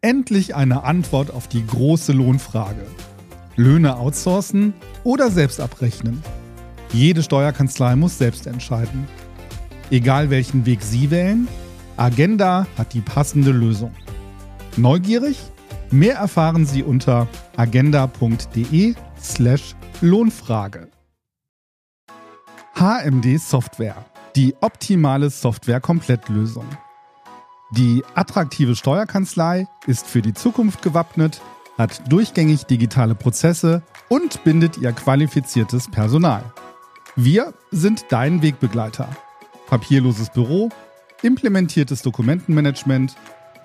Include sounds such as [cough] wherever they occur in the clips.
Endlich eine Antwort auf die große Lohnfrage. Löhne outsourcen oder selbst abrechnen? Jede Steuerkanzlei muss selbst entscheiden. Egal welchen Weg Sie wählen, Agenda hat die passende Lösung. Neugierig? Mehr erfahren Sie unter agenda.de/slash Lohnfrage. HMD Software. Die optimale Software-Komplettlösung. Die attraktive Steuerkanzlei ist für die Zukunft gewappnet, hat durchgängig digitale Prozesse und bindet ihr qualifiziertes Personal. Wir sind dein Wegbegleiter. Papierloses Büro, implementiertes Dokumentenmanagement,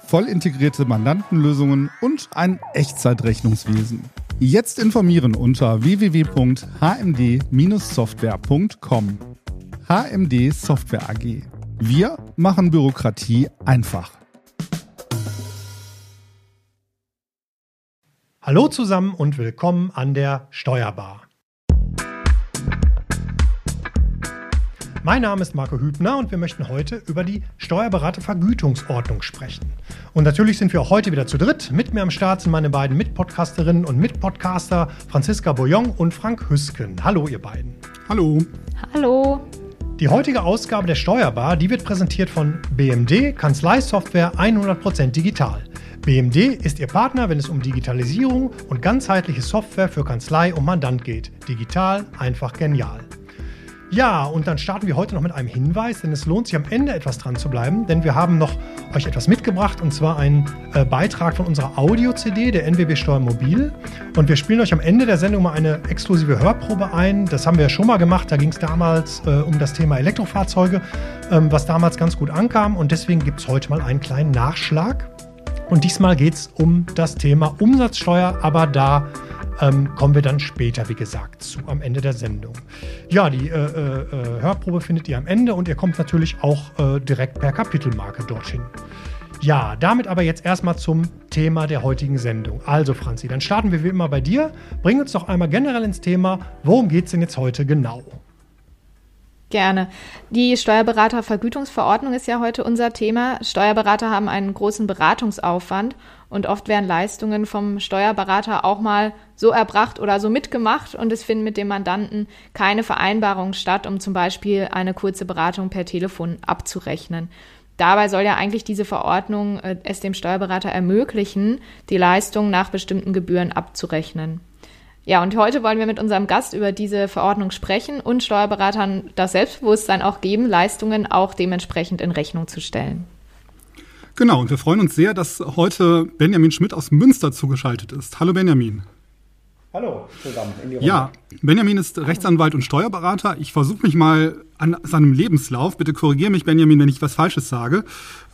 voll integrierte Mandantenlösungen und ein Echtzeitrechnungswesen. Jetzt informieren unter www.hmd-software.com. HMD Software AG. Wir machen Bürokratie einfach. Hallo zusammen und willkommen an der Steuerbar. Mein Name ist Marco Hübner und wir möchten heute über die Steuerberatervergütungsordnung sprechen. Und natürlich sind wir auch heute wieder zu dritt. Mit mir am Start sind meine beiden Mitpodcasterinnen und Mitpodcaster Franziska Boyong und Frank Hüsken. Hallo ihr beiden. Hallo. Hallo. Die heutige Ausgabe der Steuerbar, die wird präsentiert von BMD, Kanzleisoftware 100% digital. BMD ist Ihr Partner, wenn es um Digitalisierung und ganzheitliche Software für Kanzlei und Mandant geht. Digital, einfach genial. Ja, und dann starten wir heute noch mit einem Hinweis, denn es lohnt sich am Ende etwas dran zu bleiben, denn wir haben noch euch etwas mitgebracht und zwar einen äh, Beitrag von unserer Audio-CD der NWB Steuer Mobil. Und wir spielen euch am Ende der Sendung mal eine exklusive Hörprobe ein. Das haben wir ja schon mal gemacht. Da ging es damals äh, um das Thema Elektrofahrzeuge, ähm, was damals ganz gut ankam. Und deswegen gibt es heute mal einen kleinen Nachschlag. Und diesmal geht es um das Thema Umsatzsteuer, aber da ähm, kommen wir dann später, wie gesagt, zu am Ende der Sendung. Ja, die äh, äh, äh, Hörprobe findet ihr am Ende und ihr kommt natürlich auch äh, direkt per Kapitelmarke dorthin. Ja, damit aber jetzt erstmal zum Thema der heutigen Sendung. Also, Franzi, dann starten wir wie immer bei dir. Bring uns doch einmal generell ins Thema. Worum geht es denn jetzt heute genau? Gerne. Die Steuerberatervergütungsverordnung ist ja heute unser Thema. Steuerberater haben einen großen Beratungsaufwand und oft werden Leistungen vom Steuerberater auch mal so erbracht oder so mitgemacht und es finden mit dem Mandanten keine Vereinbarungen statt, um zum Beispiel eine kurze Beratung per Telefon abzurechnen. Dabei soll ja eigentlich diese Verordnung äh, es dem Steuerberater ermöglichen, die Leistung nach bestimmten Gebühren abzurechnen. Ja, und heute wollen wir mit unserem Gast über diese Verordnung sprechen und Steuerberatern das Selbstbewusstsein auch geben, Leistungen auch dementsprechend in Rechnung zu stellen. Genau, und wir freuen uns sehr, dass heute Benjamin Schmidt aus Münster zugeschaltet ist. Hallo Benjamin. Hallo zusammen. In die Runde. Ja, Benjamin ist Rechtsanwalt und Steuerberater. Ich versuche mich mal an seinem Lebenslauf. Bitte korrigiere mich, Benjamin, wenn ich was Falsches sage.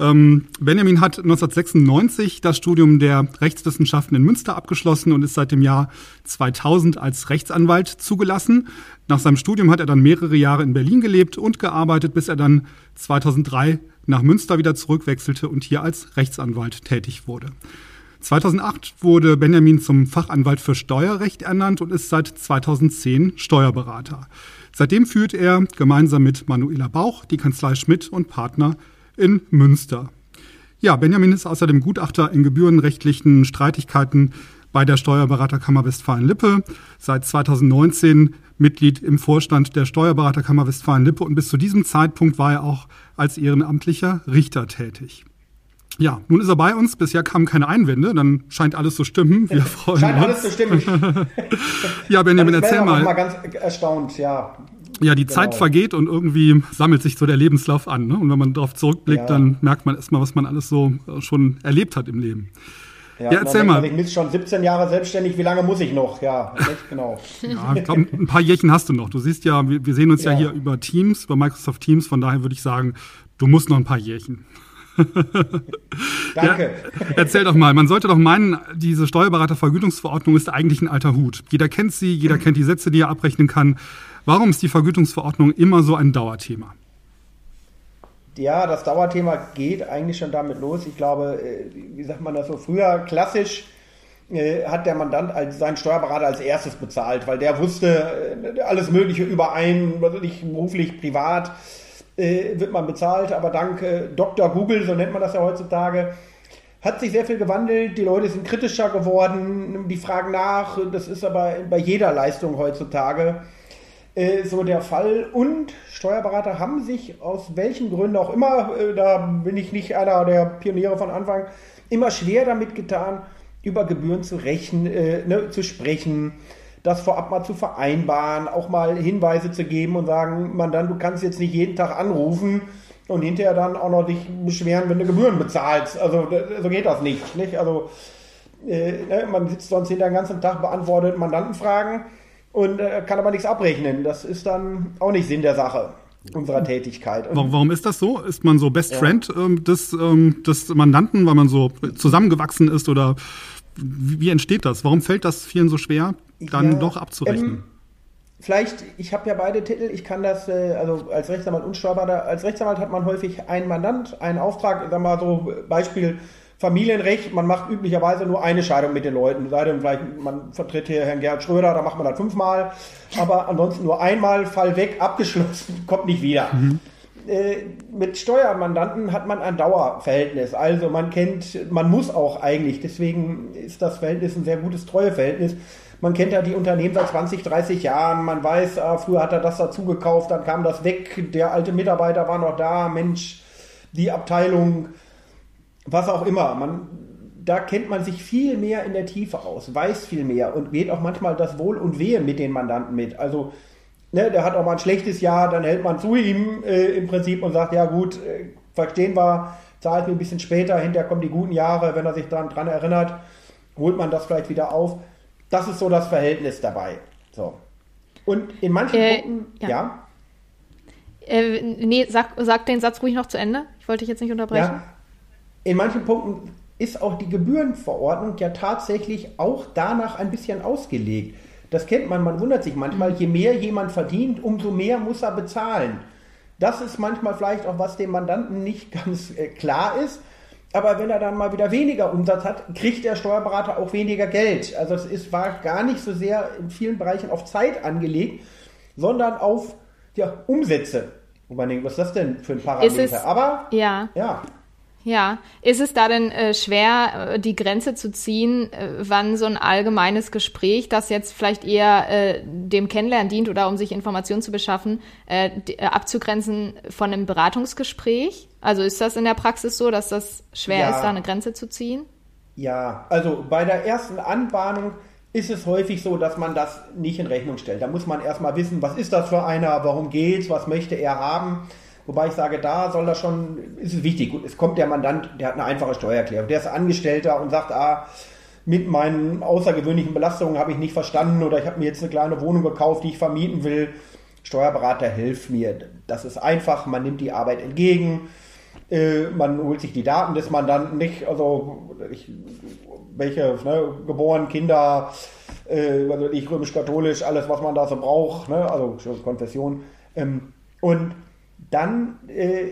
Ähm, Benjamin hat 1996 das Studium der Rechtswissenschaften in Münster abgeschlossen und ist seit dem Jahr 2000 als Rechtsanwalt zugelassen. Nach seinem Studium hat er dann mehrere Jahre in Berlin gelebt und gearbeitet, bis er dann 2003 nach Münster wieder zurückwechselte und hier als Rechtsanwalt tätig wurde. 2008 wurde Benjamin zum Fachanwalt für Steuerrecht ernannt und ist seit 2010 Steuerberater. Seitdem führt er gemeinsam mit Manuela Bauch die Kanzlei Schmidt und Partner in Münster. Ja, Benjamin ist außerdem Gutachter in gebührenrechtlichen Streitigkeiten bei der Steuerberaterkammer Westfalen-Lippe, seit 2019 Mitglied im Vorstand der Steuerberaterkammer Westfalen-Lippe und bis zu diesem Zeitpunkt war er auch als ehrenamtlicher Richter tätig. Ja, nun ist er bei uns. Bisher kamen keine Einwände. Dann scheint alles zu stimmen. Wir [laughs] freuen scheint uns. Scheint alles zu stimmen. [laughs] ja, Benjamin, erzähl mal. Ich bin mal ganz erstaunt, ja. Ja, die genau. Zeit vergeht und irgendwie sammelt sich so der Lebenslauf an. Ne? Und wenn man darauf zurückblickt, ja. dann merkt man erstmal, was man alles so schon erlebt hat im Leben. Ja, ja erzähl mal. Ich bin schon 17 Jahre selbstständig, wie lange muss ich noch? Ja, genau. ja, ich glaube, ein paar Jährchen hast du noch. Du siehst ja, wir, wir sehen uns ja. ja hier über Teams, über Microsoft Teams, von daher würde ich sagen, du musst noch ein paar Jährchen. Danke. Ja, erzähl doch mal, man sollte doch meinen, diese Steuerberatervergütungsverordnung ist eigentlich ein alter Hut. Jeder kennt sie, jeder kennt die Sätze, die er abrechnen kann. Warum ist die Vergütungsverordnung immer so ein Dauerthema? Ja, das Dauerthema geht eigentlich schon damit los. Ich glaube, äh, wie sagt man das so, früher klassisch äh, hat der Mandant als, seinen Steuerberater als erstes bezahlt, weil der wusste äh, alles Mögliche über einen, nicht beruflich, privat wird man bezahlt, aber dank Dr. Google, so nennt man das ja heutzutage, hat sich sehr viel gewandelt, die Leute sind kritischer geworden, die fragen nach, das ist aber bei jeder Leistung heutzutage äh, so der Fall. Und Steuerberater haben sich aus welchen Gründen auch immer, äh, da bin ich nicht einer der Pioniere von Anfang, immer schwer damit getan, über Gebühren zu rechnen, äh, ne, zu sprechen, das vorab mal zu vereinbaren, auch mal Hinweise zu geben und sagen, man dann, du kannst jetzt nicht jeden Tag anrufen und hinterher dann auch noch dich beschweren, wenn du Gebühren bezahlst. Also so geht das nicht. nicht? Also äh, ne, man sitzt sonst hinter den ganzen Tag, beantwortet Mandantenfragen und äh, kann aber nichts abrechnen. Das ist dann auch nicht Sinn der Sache unserer Tätigkeit. Und warum ist das so? Ist man so Best ja. Friend ähm, des, ähm, des Mandanten, weil man so zusammengewachsen ist oder wie, entsteht das? Warum fällt das vielen so schwer, dann ja, doch abzurechnen? Ähm, vielleicht, ich habe ja beide Titel, ich kann das, äh, also als Rechtsanwalt und Steuerberater, als Rechtsanwalt hat man häufig einen Mandant, einen Auftrag, ich sag mal so Beispiel Familienrecht, man macht üblicherweise nur eine Scheidung mit den Leuten, sei denn vielleicht, man vertritt hier Herrn Gerhard Schröder, da macht man das fünfmal, aber ansonsten nur einmal, Fall weg, abgeschlossen, [laughs] kommt nicht wieder. Mhm. Äh, mit Steuermandanten hat man ein Dauerverhältnis. Also man kennt, man muss auch eigentlich, deswegen ist das Verhältnis ein sehr gutes Treueverhältnis. Man kennt ja die Unternehmen seit 20, 30 Jahren. Man weiß, ah, früher hat er das dazu gekauft, dann kam das weg. Der alte Mitarbeiter war noch da. Mensch, die Abteilung, was auch immer. Man, da kennt man sich viel mehr in der Tiefe aus, weiß viel mehr und geht auch manchmal das Wohl und Wehe mit den Mandanten mit. Also, ne, der hat auch mal ein schlechtes Jahr, dann hält man zu ihm äh, im Prinzip und sagt, ja gut, äh, verstehen wir, zahlt mir ein bisschen später, hinterher kommen die guten Jahre, wenn er sich dran, dran erinnert, holt man das vielleicht wieder auf. Das ist so das Verhältnis dabei. So. Und in manchen äh, Punkten, ja. ja. Äh, nee, sag, sag den Satz ruhig noch zu Ende. Ich wollte dich jetzt nicht unterbrechen. Ja. In manchen Punkten ist auch die Gebührenverordnung ja tatsächlich auch danach ein bisschen ausgelegt. Das kennt man, man wundert sich manchmal, je mehr jemand verdient, umso mehr muss er bezahlen. Das ist manchmal vielleicht auch, was dem Mandanten nicht [laughs] ganz äh, klar ist. Aber wenn er dann mal wieder weniger Umsatz hat, kriegt der Steuerberater auch weniger Geld. Also es ist, war gar nicht so sehr in vielen Bereichen auf Zeit angelegt, sondern auf ja, Umsätze. Und man denkt, was ist das denn für ein Parameter? Es, Aber ja. ja. Ja, ist es da denn äh, schwer, äh, die Grenze zu ziehen, äh, wann so ein allgemeines Gespräch, das jetzt vielleicht eher äh, dem Kennenlernen dient oder um sich Informationen zu beschaffen, äh, äh, abzugrenzen von einem Beratungsgespräch? Also ist das in der Praxis so, dass das schwer ja. ist, da eine Grenze zu ziehen? Ja, also bei der ersten Anbahnung ist es häufig so, dass man das nicht in Rechnung stellt. Da muss man erstmal wissen, was ist das für einer, warum geht's, was möchte er haben. Wobei ich sage, da soll das schon, ist es wichtig. Es kommt der Mandant, der hat eine einfache Steuererklärung. Der ist Angestellter und sagt, ah, mit meinen außergewöhnlichen Belastungen habe ich nicht verstanden oder ich habe mir jetzt eine kleine Wohnung gekauft, die ich vermieten will. Steuerberater hilft mir. Das ist einfach, man nimmt die Arbeit entgegen, äh, man holt sich die Daten des Mandanten nicht, also ich, welche, ne, geboren, Kinder, äh, also ich römisch-katholisch, alles, was man da so braucht, ne, also Konfession. Ähm, und dann, äh,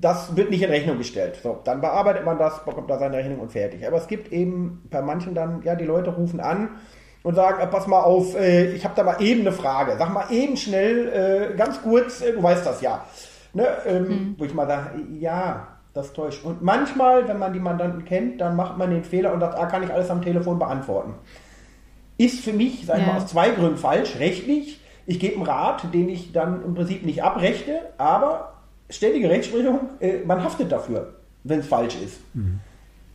das wird nicht in Rechnung gestellt. So, dann bearbeitet man das, bekommt da seine Rechnung und fertig. Aber es gibt eben bei manchen dann, ja, die Leute rufen an und sagen, äh, pass mal auf, äh, ich habe da mal eben eine Frage. Sag mal eben schnell, äh, ganz kurz, äh, du weißt das ja. Ne, ähm, mhm. Wo ich mal sage, ja, das täuscht. Und manchmal, wenn man die Mandanten kennt, dann macht man den Fehler und sagt, ah, kann ich alles am Telefon beantworten. Ist für mich, sag ich ja. mal, aus zwei Gründen falsch. Rechtlich, ich gebe einen Rat, den ich dann im Prinzip nicht abrechne, aber ständige Rechtsprechung, äh, man haftet dafür, wenn es falsch ist. Mhm.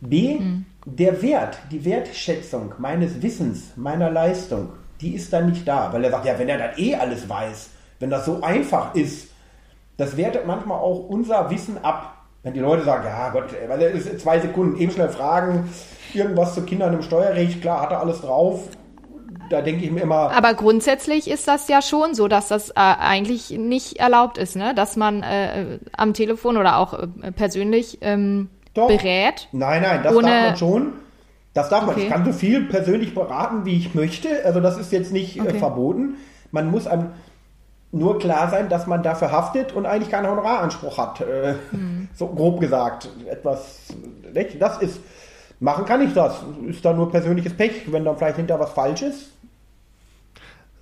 B, mhm. der Wert, die Wertschätzung meines Wissens, meiner Leistung, die ist dann nicht da, weil er sagt, ja, wenn er das eh alles weiß, wenn das so einfach ist, das wertet manchmal auch unser Wissen ab. Wenn die Leute sagen, ja Gott, weil es ist zwei Sekunden, eben schnell fragen, irgendwas zu Kindern im Steuerrecht, klar, hat er alles drauf, da denke ich mir immer. Aber grundsätzlich ist das ja schon so, dass das äh, eigentlich nicht erlaubt ist, ne? Dass man äh, am Telefon oder auch äh, persönlich ähm, Doch. berät. Nein, nein, das ohne... darf man schon. Das darf okay. man. Ich kann so viel persönlich beraten, wie ich möchte. Also das ist jetzt nicht äh, okay. verboten. Man muss einem nur klar sein, dass man dafür haftet und eigentlich keinen Honoraranspruch hat. Hm. So grob gesagt. Etwas, das ist, machen kann ich das. Ist da nur persönliches Pech, wenn dann vielleicht hinter was falsch ist.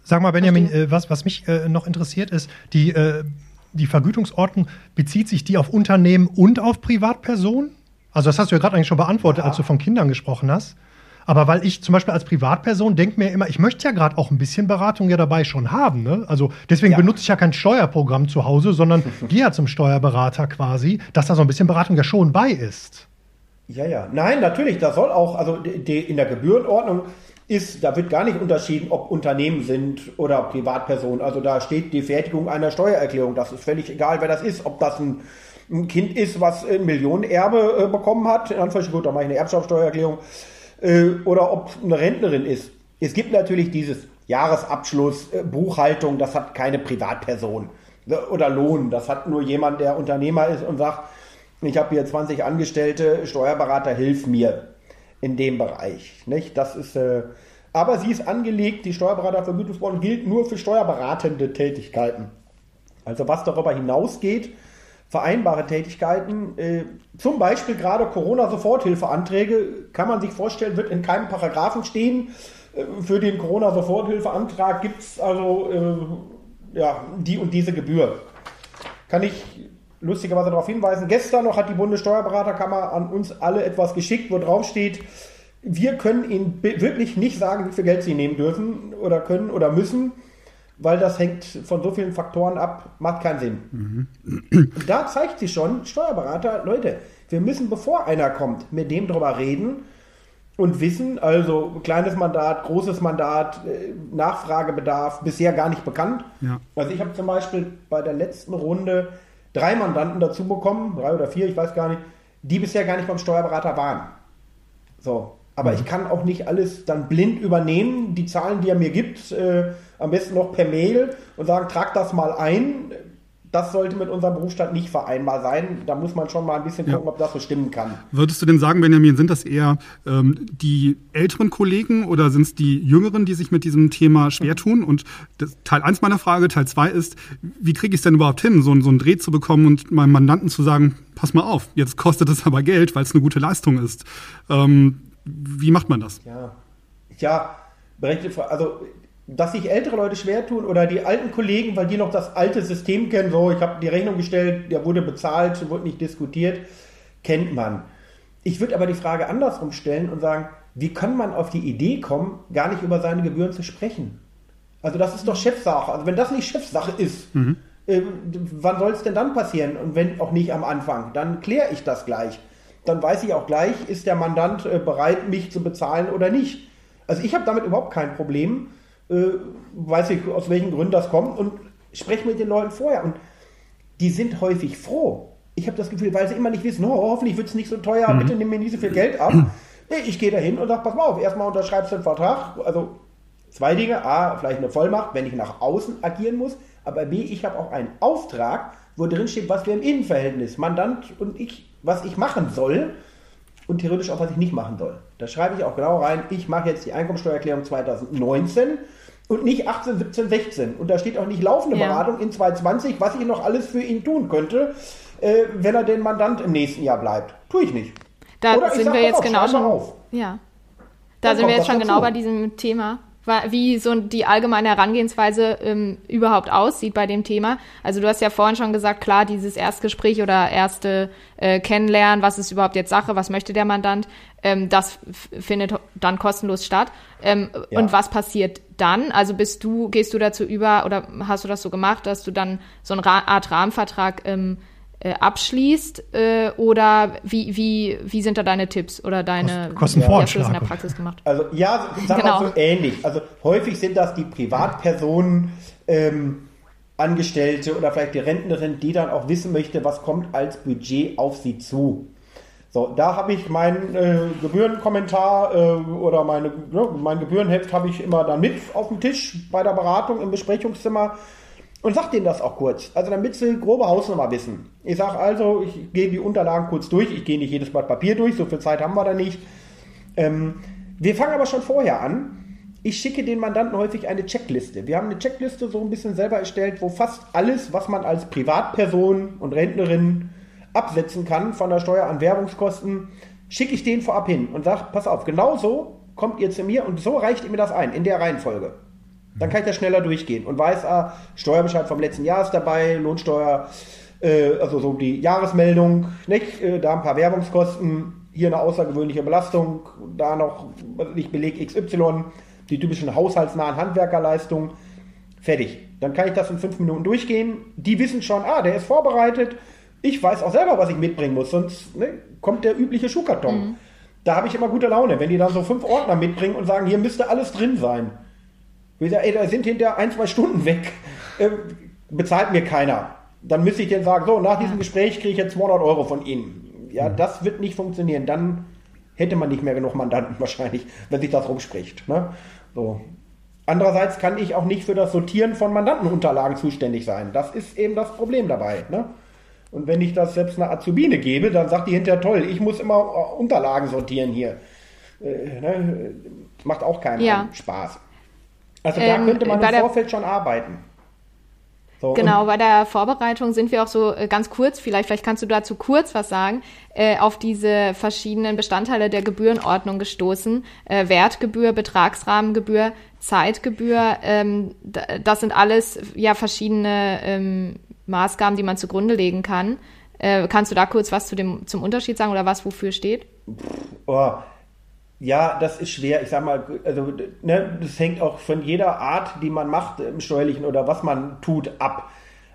Sag mal, Benjamin, äh, was, was mich äh, noch interessiert ist, die, äh, die Vergütungsordnung, bezieht sich die auf Unternehmen und auf Privatpersonen? Also das hast du ja gerade eigentlich schon beantwortet, ja. als du von Kindern gesprochen hast. Aber weil ich zum Beispiel als Privatperson denke mir immer, ich möchte ja gerade auch ein bisschen Beratung ja dabei schon haben. Ne? Also deswegen ja. benutze ich ja kein Steuerprogramm zu Hause, sondern [laughs] gehe ja zum Steuerberater quasi, dass da so ein bisschen Beratung ja schon bei ist. Ja, ja. Nein, natürlich, da soll auch, also die, in der Gebührenordnung ist, da wird gar nicht unterschieden, ob Unternehmen sind oder Privatpersonen. Also da steht die Fertigung einer Steuererklärung. Das ist völlig egal, wer das ist. Ob das ein, ein Kind ist, was ein Millionenerbe äh, bekommen hat, in Anführungsstrichen, gut, da mache ich eine Erbschaftssteuererklärung äh, oder ob eine Rentnerin ist. Es gibt natürlich dieses Jahresabschluss, äh, Buchhaltung, das hat keine Privatperson. Ne, oder Lohn, das hat nur jemand, der Unternehmer ist und sagt, ich habe hier 20 Angestellte, Steuerberater, hilf mir in dem Bereich. Nicht? Das ist, äh, aber sie ist angelegt, die Steuerberatervergütungsbond gilt nur für steuerberatende Tätigkeiten. Also was darüber hinausgeht, vereinbare Tätigkeiten, äh, zum Beispiel gerade Corona-Soforthilfeanträge, kann man sich vorstellen, wird in keinem Paragraphen stehen. Äh, für den Corona-Soforthilfeantrag gibt es also äh, ja, die und diese Gebühr. Kann ich lustigerweise darauf hinweisen, gestern noch hat die Bundessteuerberaterkammer an uns alle etwas geschickt, wo drauf steht, wir können Ihnen wirklich nicht sagen, wie viel Geld Sie nehmen dürfen oder können oder müssen weil das hängt von so vielen Faktoren ab, macht keinen Sinn. Mhm. Da zeigt sich schon, Steuerberater, Leute, wir müssen, bevor einer kommt, mit dem drüber reden und wissen, also kleines Mandat, großes Mandat, äh, Nachfragebedarf, bisher gar nicht bekannt. Ja. Also ich habe zum Beispiel bei der letzten Runde drei Mandanten dazu bekommen, drei oder vier, ich weiß gar nicht, die bisher gar nicht beim Steuerberater waren. So, aber mhm. ich kann auch nicht alles dann blind übernehmen, die Zahlen, die er mir gibt, äh, am besten noch per Mail und sagen, trag das mal ein. Das sollte mit unserem Berufsstand nicht vereinbar sein. Da muss man schon mal ein bisschen gucken, ja. ob das so stimmen kann. Würdest du denn sagen, Benjamin, sind das eher ähm, die älteren Kollegen oder sind es die jüngeren, die sich mit diesem Thema schwer tun? Und das, Teil 1 meiner Frage, Teil 2 ist, wie kriege ich es denn überhaupt hin, so, so einen Dreh zu bekommen und meinem Mandanten zu sagen, pass mal auf, jetzt kostet es aber Geld, weil es eine gute Leistung ist. Ähm, wie macht man das? Ja, ja berechtigte Frage. Also, dass sich ältere Leute schwer tun oder die alten Kollegen, weil die noch das alte System kennen, so, ich habe die Rechnung gestellt, der wurde bezahlt, wurde nicht diskutiert, kennt man. Ich würde aber die Frage andersrum stellen und sagen, wie kann man auf die Idee kommen, gar nicht über seine Gebühren zu sprechen? Also das ist doch Chefsache. Also wenn das nicht Chefsache ist, mhm. äh, wann soll es denn dann passieren? Und wenn auch nicht am Anfang, dann kläre ich das gleich dann weiß ich auch gleich, ist der Mandant äh, bereit, mich zu bezahlen oder nicht. Also ich habe damit überhaupt kein Problem, äh, weiß ich, aus welchen Gründen das kommt und spreche mit den Leuten vorher. Und die sind häufig froh. Ich habe das Gefühl, weil sie immer nicht wissen, oh, hoffentlich wird es nicht so teuer, mhm. bitte nimm mir nicht so viel Geld ab. [clears throat] Ich gehe da hin und sage, pass mal auf, erstmal unterschreibst du einen Vertrag. Also zwei Dinge. A, vielleicht eine Vollmacht, wenn ich nach außen agieren muss. Aber B, ich habe auch einen Auftrag, wo drin steht, was wir im Innenverhältnis, Mandant und ich was ich machen soll und theoretisch auch, was ich nicht machen soll. Da schreibe ich auch genau rein, ich mache jetzt die Einkommensteuererklärung 2019 und nicht 18, 17, 16. Und da steht auch nicht laufende ja. Beratung in 2020, was ich noch alles für ihn tun könnte, äh, wenn er den Mandant im nächsten Jahr bleibt. Tue ich nicht. Da Oder sind wir jetzt auf, genau schon. Ja. Da Dann sind wir jetzt schon genau bei diesem Thema wie so die allgemeine Herangehensweise ähm, überhaupt aussieht bei dem Thema. Also du hast ja vorhin schon gesagt, klar, dieses Erstgespräch oder erste äh, Kennenlernen, was ist überhaupt jetzt Sache, was möchte der Mandant, ähm, das findet dann kostenlos statt. Ähm, ja. Und was passiert dann? Also bist du, gehst du dazu über oder hast du das so gemacht, dass du dann so eine Art Rahmenvertrag ähm, äh, abschließt äh, oder wie, wie, wie sind da deine Tipps oder deine Kostenvoranschlag in der Praxis gemacht? Also ja, sagen genau. wir so ähnlich. Also häufig sind das die Privatpersonen, ähm, Angestellte oder vielleicht die Rentnerin, die dann auch wissen möchte, was kommt als Budget auf sie zu. So, da habe ich meinen äh, Gebührenkommentar äh, oder meine, ne, mein Gebührenheft habe ich immer dann mit auf dem Tisch bei der Beratung im Besprechungszimmer und sag denen das auch kurz. Also damit sie grobe Hausnummer wissen. Ich sage also, ich gehe die Unterlagen kurz durch. Ich gehe nicht jedes Blatt Papier durch, so viel Zeit haben wir da nicht. Ähm, wir fangen aber schon vorher an. Ich schicke den Mandanten häufig eine Checkliste. Wir haben eine Checkliste so ein bisschen selber erstellt, wo fast alles, was man als Privatperson und Rentnerin absetzen kann von der Steuer an Werbungskosten, schicke ich den vorab hin und sage, pass auf, genau so kommt ihr zu mir und so reicht ihr mir das ein, in der Reihenfolge. Dann kann ich das schneller durchgehen und weiß, ah, Steuerbescheid vom letzten Jahr ist dabei, Lohnsteuer Äh, also so die Jahresmeldung, nicht? Äh, da ein paar Werbungskosten, hier eine außergewöhnliche Belastung, da noch nicht Beleg XY, die typischen haushaltsnahen Handwerkerleistungen. Fertig. Dann kann ich das in fünf Minuten durchgehen. Die wissen schon, ah, der ist vorbereitet. Ich weiß auch selber, was ich mitbringen muss, sonst ne, kommt der übliche Schuhkarton. Mhm. Da habe ich immer gute Laune, wenn die dann so fünf Ordner mitbringen und sagen, hier müsste alles drin sein. Ich sage, ey, da sind hinter ein, zwei Stunden weg. Äh, bezahlt mir keiner. Dann müsste ich denen sagen, so, nach diesem Gespräch kriege ich jetzt 200 Euro von Ihnen. Ja, mhm. das wird nicht funktionieren. Dann hätte man nicht mehr genug Mandanten [laughs] wahrscheinlich, wenn sich das rumspricht. Ne? So. Andererseits kann ich auch nicht für das Sortieren von Mandantenunterlagen zuständig sein. Das ist eben das Problem dabei. Ne? Und wenn ich das selbst einer Azubine gebe, dann sagt die hinterher toll, ich muss immer äh, Unterlagen sortieren hier. Äh, ne? Macht auch keinen ja. Spaß. Also da ähm, könnte man im Vorfeld schon arbeiten. So, genau, bei der Vorbereitung sind wir auch so äh, ganz kurz, vielleicht, vielleicht kannst du dazu kurz was sagen, äh, auf diese verschiedenen Bestandteile der Gebührenordnung gestoßen. Äh, Wertgebühr, Betragsrahmengebühr, Zeitgebühr, ähm, das sind alles ja verschiedene ähm, Maßgaben, die man zugrunde legen kann. Äh, kannst du da kurz was zu dem, zum Unterschied sagen oder was wofür steht? Oh, ja, das ist schwer. Ich sag mal, also ne, das hängt auch von jeder Art, die man macht im Steuerlichen oder was man tut, ab.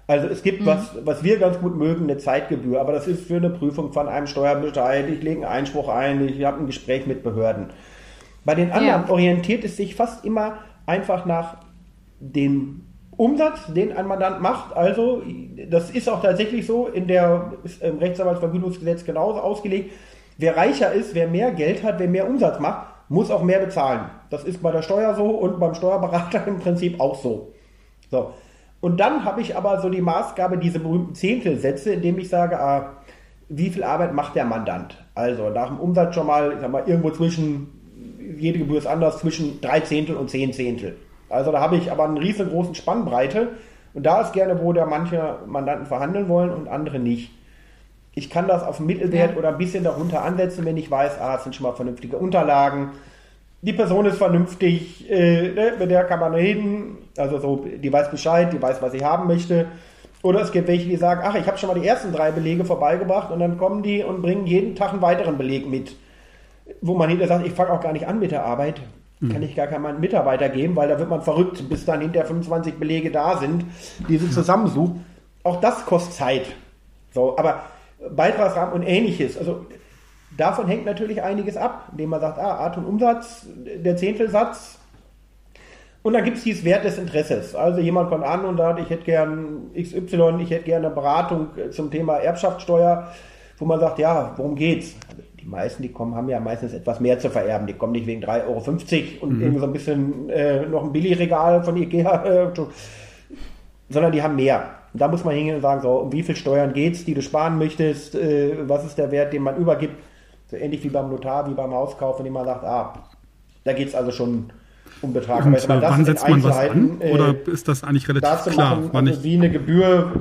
Also es gibt mhm. was, was wir ganz gut mögen, eine Zeitgebühr, aber das ist für eine Prüfung von einem Steuerbescheid. Ich lege einen Einspruch ein, ich habe ein Gespräch mit Behörden. Bei den anderen ja. orientiert es sich fast immer einfach nach dem Umsatz, den ein Mandant macht. Also das ist auch tatsächlich so in der im Rechtsanwaltsvergütungsgesetz genauso ausgelegt Wer reicher ist, wer mehr Geld hat, wer mehr Umsatz macht, muss auch mehr bezahlen. Das ist bei der Steuer so und beim Steuerberater [laughs] im Prinzip auch so. So. Und dann habe ich aber so die Maßgabe, diese berühmten Zehntelsätze, indem ich sage, ah, wie viel Arbeit macht der Mandant? Also nach dem Umsatz schon mal, ich sag mal, irgendwo zwischen, jede Gebühr ist anders, zwischen drei Zehntel und zehn Zehntel. Also da habe ich aber einen riesengroßen Spannbreite und da ist gerne, wo da manche Mandanten verhandeln wollen und andere nicht ich kann das auf Mittelwert ja. oder ein bisschen darunter ansetzen, wenn ich weiß, ah, es sind schon mal vernünftige Unterlagen. Die Person ist vernünftig, äh, ne, mit der kann man reden. Also so, die weiß Bescheid, die weiß, was sie haben möchte. Oder es gibt welche, die sagen, ach, ich habe schon mal die ersten drei Belege vorbeigebracht und dann kommen die und bringen jeden Tag einen weiteren Beleg mit. Wo man hinterher sagt, ich fange auch gar nicht an mit der Arbeit. Mhm. Kann ich gar keinen Mitarbeiter geben, weil da wird man verrückt, bis dann hinter 25 Belege da sind, die sie zusammensucht. Auch das kostet Zeit. So, aber Beitragsrahmen und ähnliches. Also davon hängt natürlich einiges ab, indem man sagt, ah, Art und Umsatz, der Zehntelsatz. Und dann gibt es dieses Wert des Interesses. Also jemand kommt an und sagt, ich hätte gern XY, ich hätte gerne eine Beratung zum Thema Erbschaftssteuer, wo man sagt, ja, worum geht's? Also die meisten, die kommen, haben ja meistens etwas mehr zu vererben. Die kommen nicht wegen 3,50 Euro und mhm. irgendwie so ein bisschen äh, noch ein Billigregal von Ikea, äh, sondern die haben mehr. Da muss man hingehen und sagen, so, um wie viel Steuern geht es, die du sparen möchtest, äh, was ist der Wert, den man übergibt. So ähnlich wie beim Notar, wie beim Hauskauf, wenn jemand sagt, ah, da geht es also schon um Betrag. Und, Aber äh, wann setzt man was an? Oder äh, ist das eigentlich relativ klar? Machen, also wie eine Gebühr,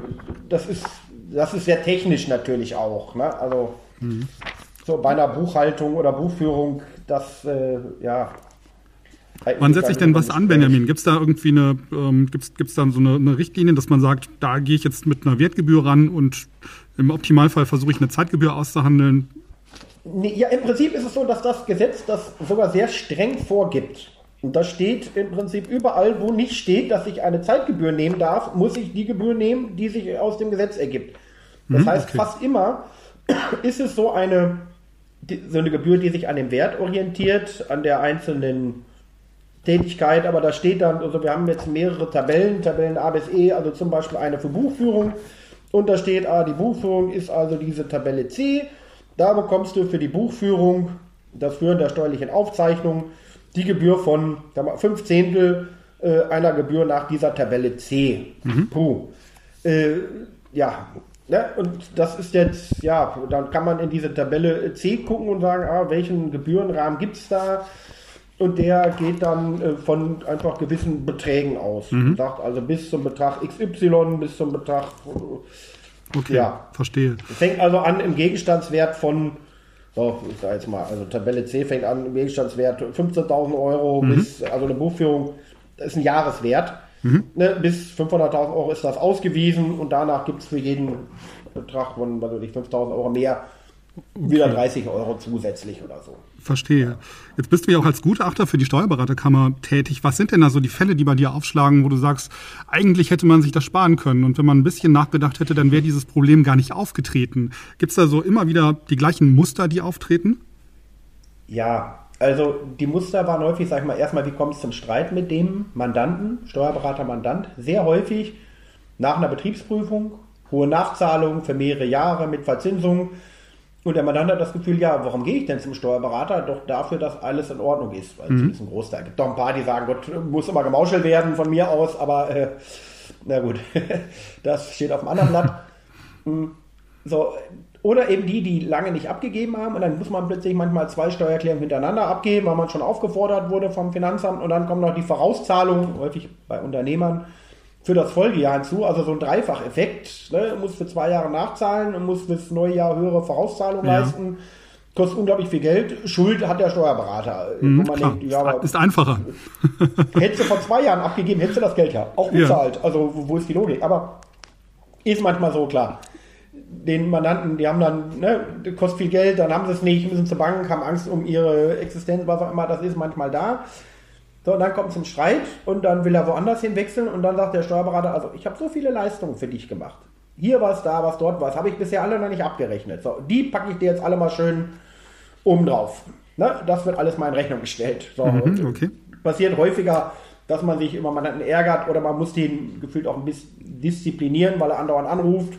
das ist, das ist sehr technisch natürlich auch. Ne? Also mhm. so bei einer Buchhaltung oder Buchführung, das, äh, ja, Wann setze ich denn was an, Benjamin? Gibt es da irgendwie eine, ähm, gibt's, gibt's da so eine, eine, Richtlinie, dass man sagt, da gehe ich jetzt mit einer Wertgebühr ran und im Optimalfall versuche ich eine Zeitgebühr auszuhandeln? Ja, im Prinzip ist es so, dass das Gesetz das sogar sehr streng vorgibt. Und da steht im Prinzip überall, wo nicht steht, dass ich eine Zeitgebühr nehmen darf, muss ich die Gebühr nehmen, die sich aus dem Gesetz ergibt. Das hm, heißt, okay. fast immer [coughs] ist es so eine, so eine Gebühr, die sich an dem Wert orientiert, an der einzelnen Tätigkeit, aber da steht dann, also wir haben jetzt mehrere Tabellen, Tabellen A bis E, also zum Beispiel eine für Buchführung und da steht, ah, die Buchführung ist also diese Tabelle C, da bekommst du für die Buchführung, das Führen der steuerlichen Aufzeichnung, die Gebühr von 5 Zehntel äh, einer Gebühr nach dieser Tabelle C. Mhm. Puh. Äh, ja, ne? und das ist jetzt, ja, dann kann man in diese Tabelle C gucken und sagen, ah, welchen Gebührenrahmen gibt es da? Und der geht dann äh, von einfach gewissen Beträgen aus. Mhm. Sagt also bis zum Betrag XY, bis zum Betrag. Okay, ja. verstehe. Fängt also an im Gegenstandswert von, so, ich sag jetzt mal, also Tabelle C fängt an im Gegenstandswert 15.000 Euro mhm. bis, also eine Buchführung, das ist ein Jahreswert. Mhm. Ne, bis 500.000 Euro ist das ausgewiesen und danach gibt es für jeden Betrag von, was weiß ich, 5000 Euro mehr, wieder 30 Euro zusätzlich oder so. Verstehe. Jetzt bist du ja auch als Gutachter für die Steuerberaterkammer tätig. Was sind denn da so die Fälle, die bei dir aufschlagen, wo du sagst, eigentlich hätte man sich das sparen können und wenn man ein bisschen nachgedacht hätte, dann wäre dieses Problem gar nicht aufgetreten. Gibt es da so immer wieder die gleichen Muster, die auftreten? Ja, also die Muster waren häufig, sag ich mal, erstmal, wie kommt es zum Streit mit dem Mandanten, Steuerberater-Mandant? Sehr häufig nach einer Betriebsprüfung, hohe Nachzahlungen für mehrere Jahre mit Verzinsung und der Mandant hat das Gefühl, ja, warum gehe ich denn zum Steuerberater? Doch dafür, dass alles in Ordnung ist. Weil mhm. es ist ein Großteil. Es gibt doch ein paar, die sagen, Gott, muss immer gemauschelt werden von mir aus, aber äh, na gut, [laughs] das steht auf dem anderen Blatt. [laughs] Hm, so, oder eben die, die lange nicht abgegeben haben und dann muss man plötzlich manchmal zwei Steuererklärungen hintereinander abgeben, weil man schon aufgefordert wurde vom Finanzamt und dann kommt noch die Vorauszahlung, häufig bei Unternehmern, für das Folgejahr hinzu, also so ein Dreifacheffekt. Ne? Muss für zwei Jahre nachzahlen und muss fürs neue Jahr höhere Vorauszahlung ja. leisten. Kostet unglaublich viel Geld. Schuld hat der Steuerberater. Mhm, denkt, ja, ist einfacher. [laughs] hättest du vor zwei Jahren abgegeben, hättest du das Geld ja auch bezahlt. Ja. Also wo, wo ist die Logik? Aber ist manchmal so klar. Den Mandanten, die haben dann, ne, kostet viel Geld, dann haben sie es nicht, müssen zur Bank, haben Angst um ihre Existenz, was auch immer, das ist manchmal da. So, und dann kommt es zum Streit und dann will er woanders hin wechseln und dann sagt der Steuerberater, also ich habe so viele Leistungen für dich gemacht. Hier was, da was, dort was, habe ich bisher alle noch nicht abgerechnet. So, die packe ich dir jetzt alle mal schön oben drauf. Ne? Das wird alles mal in Rechnung gestellt. So, mhm, okay. Passiert häufiger, dass man sich immer Mandanten ärgert oder man muss den gefühlt auch ein bisschen disziplinieren, weil er andauernd anruft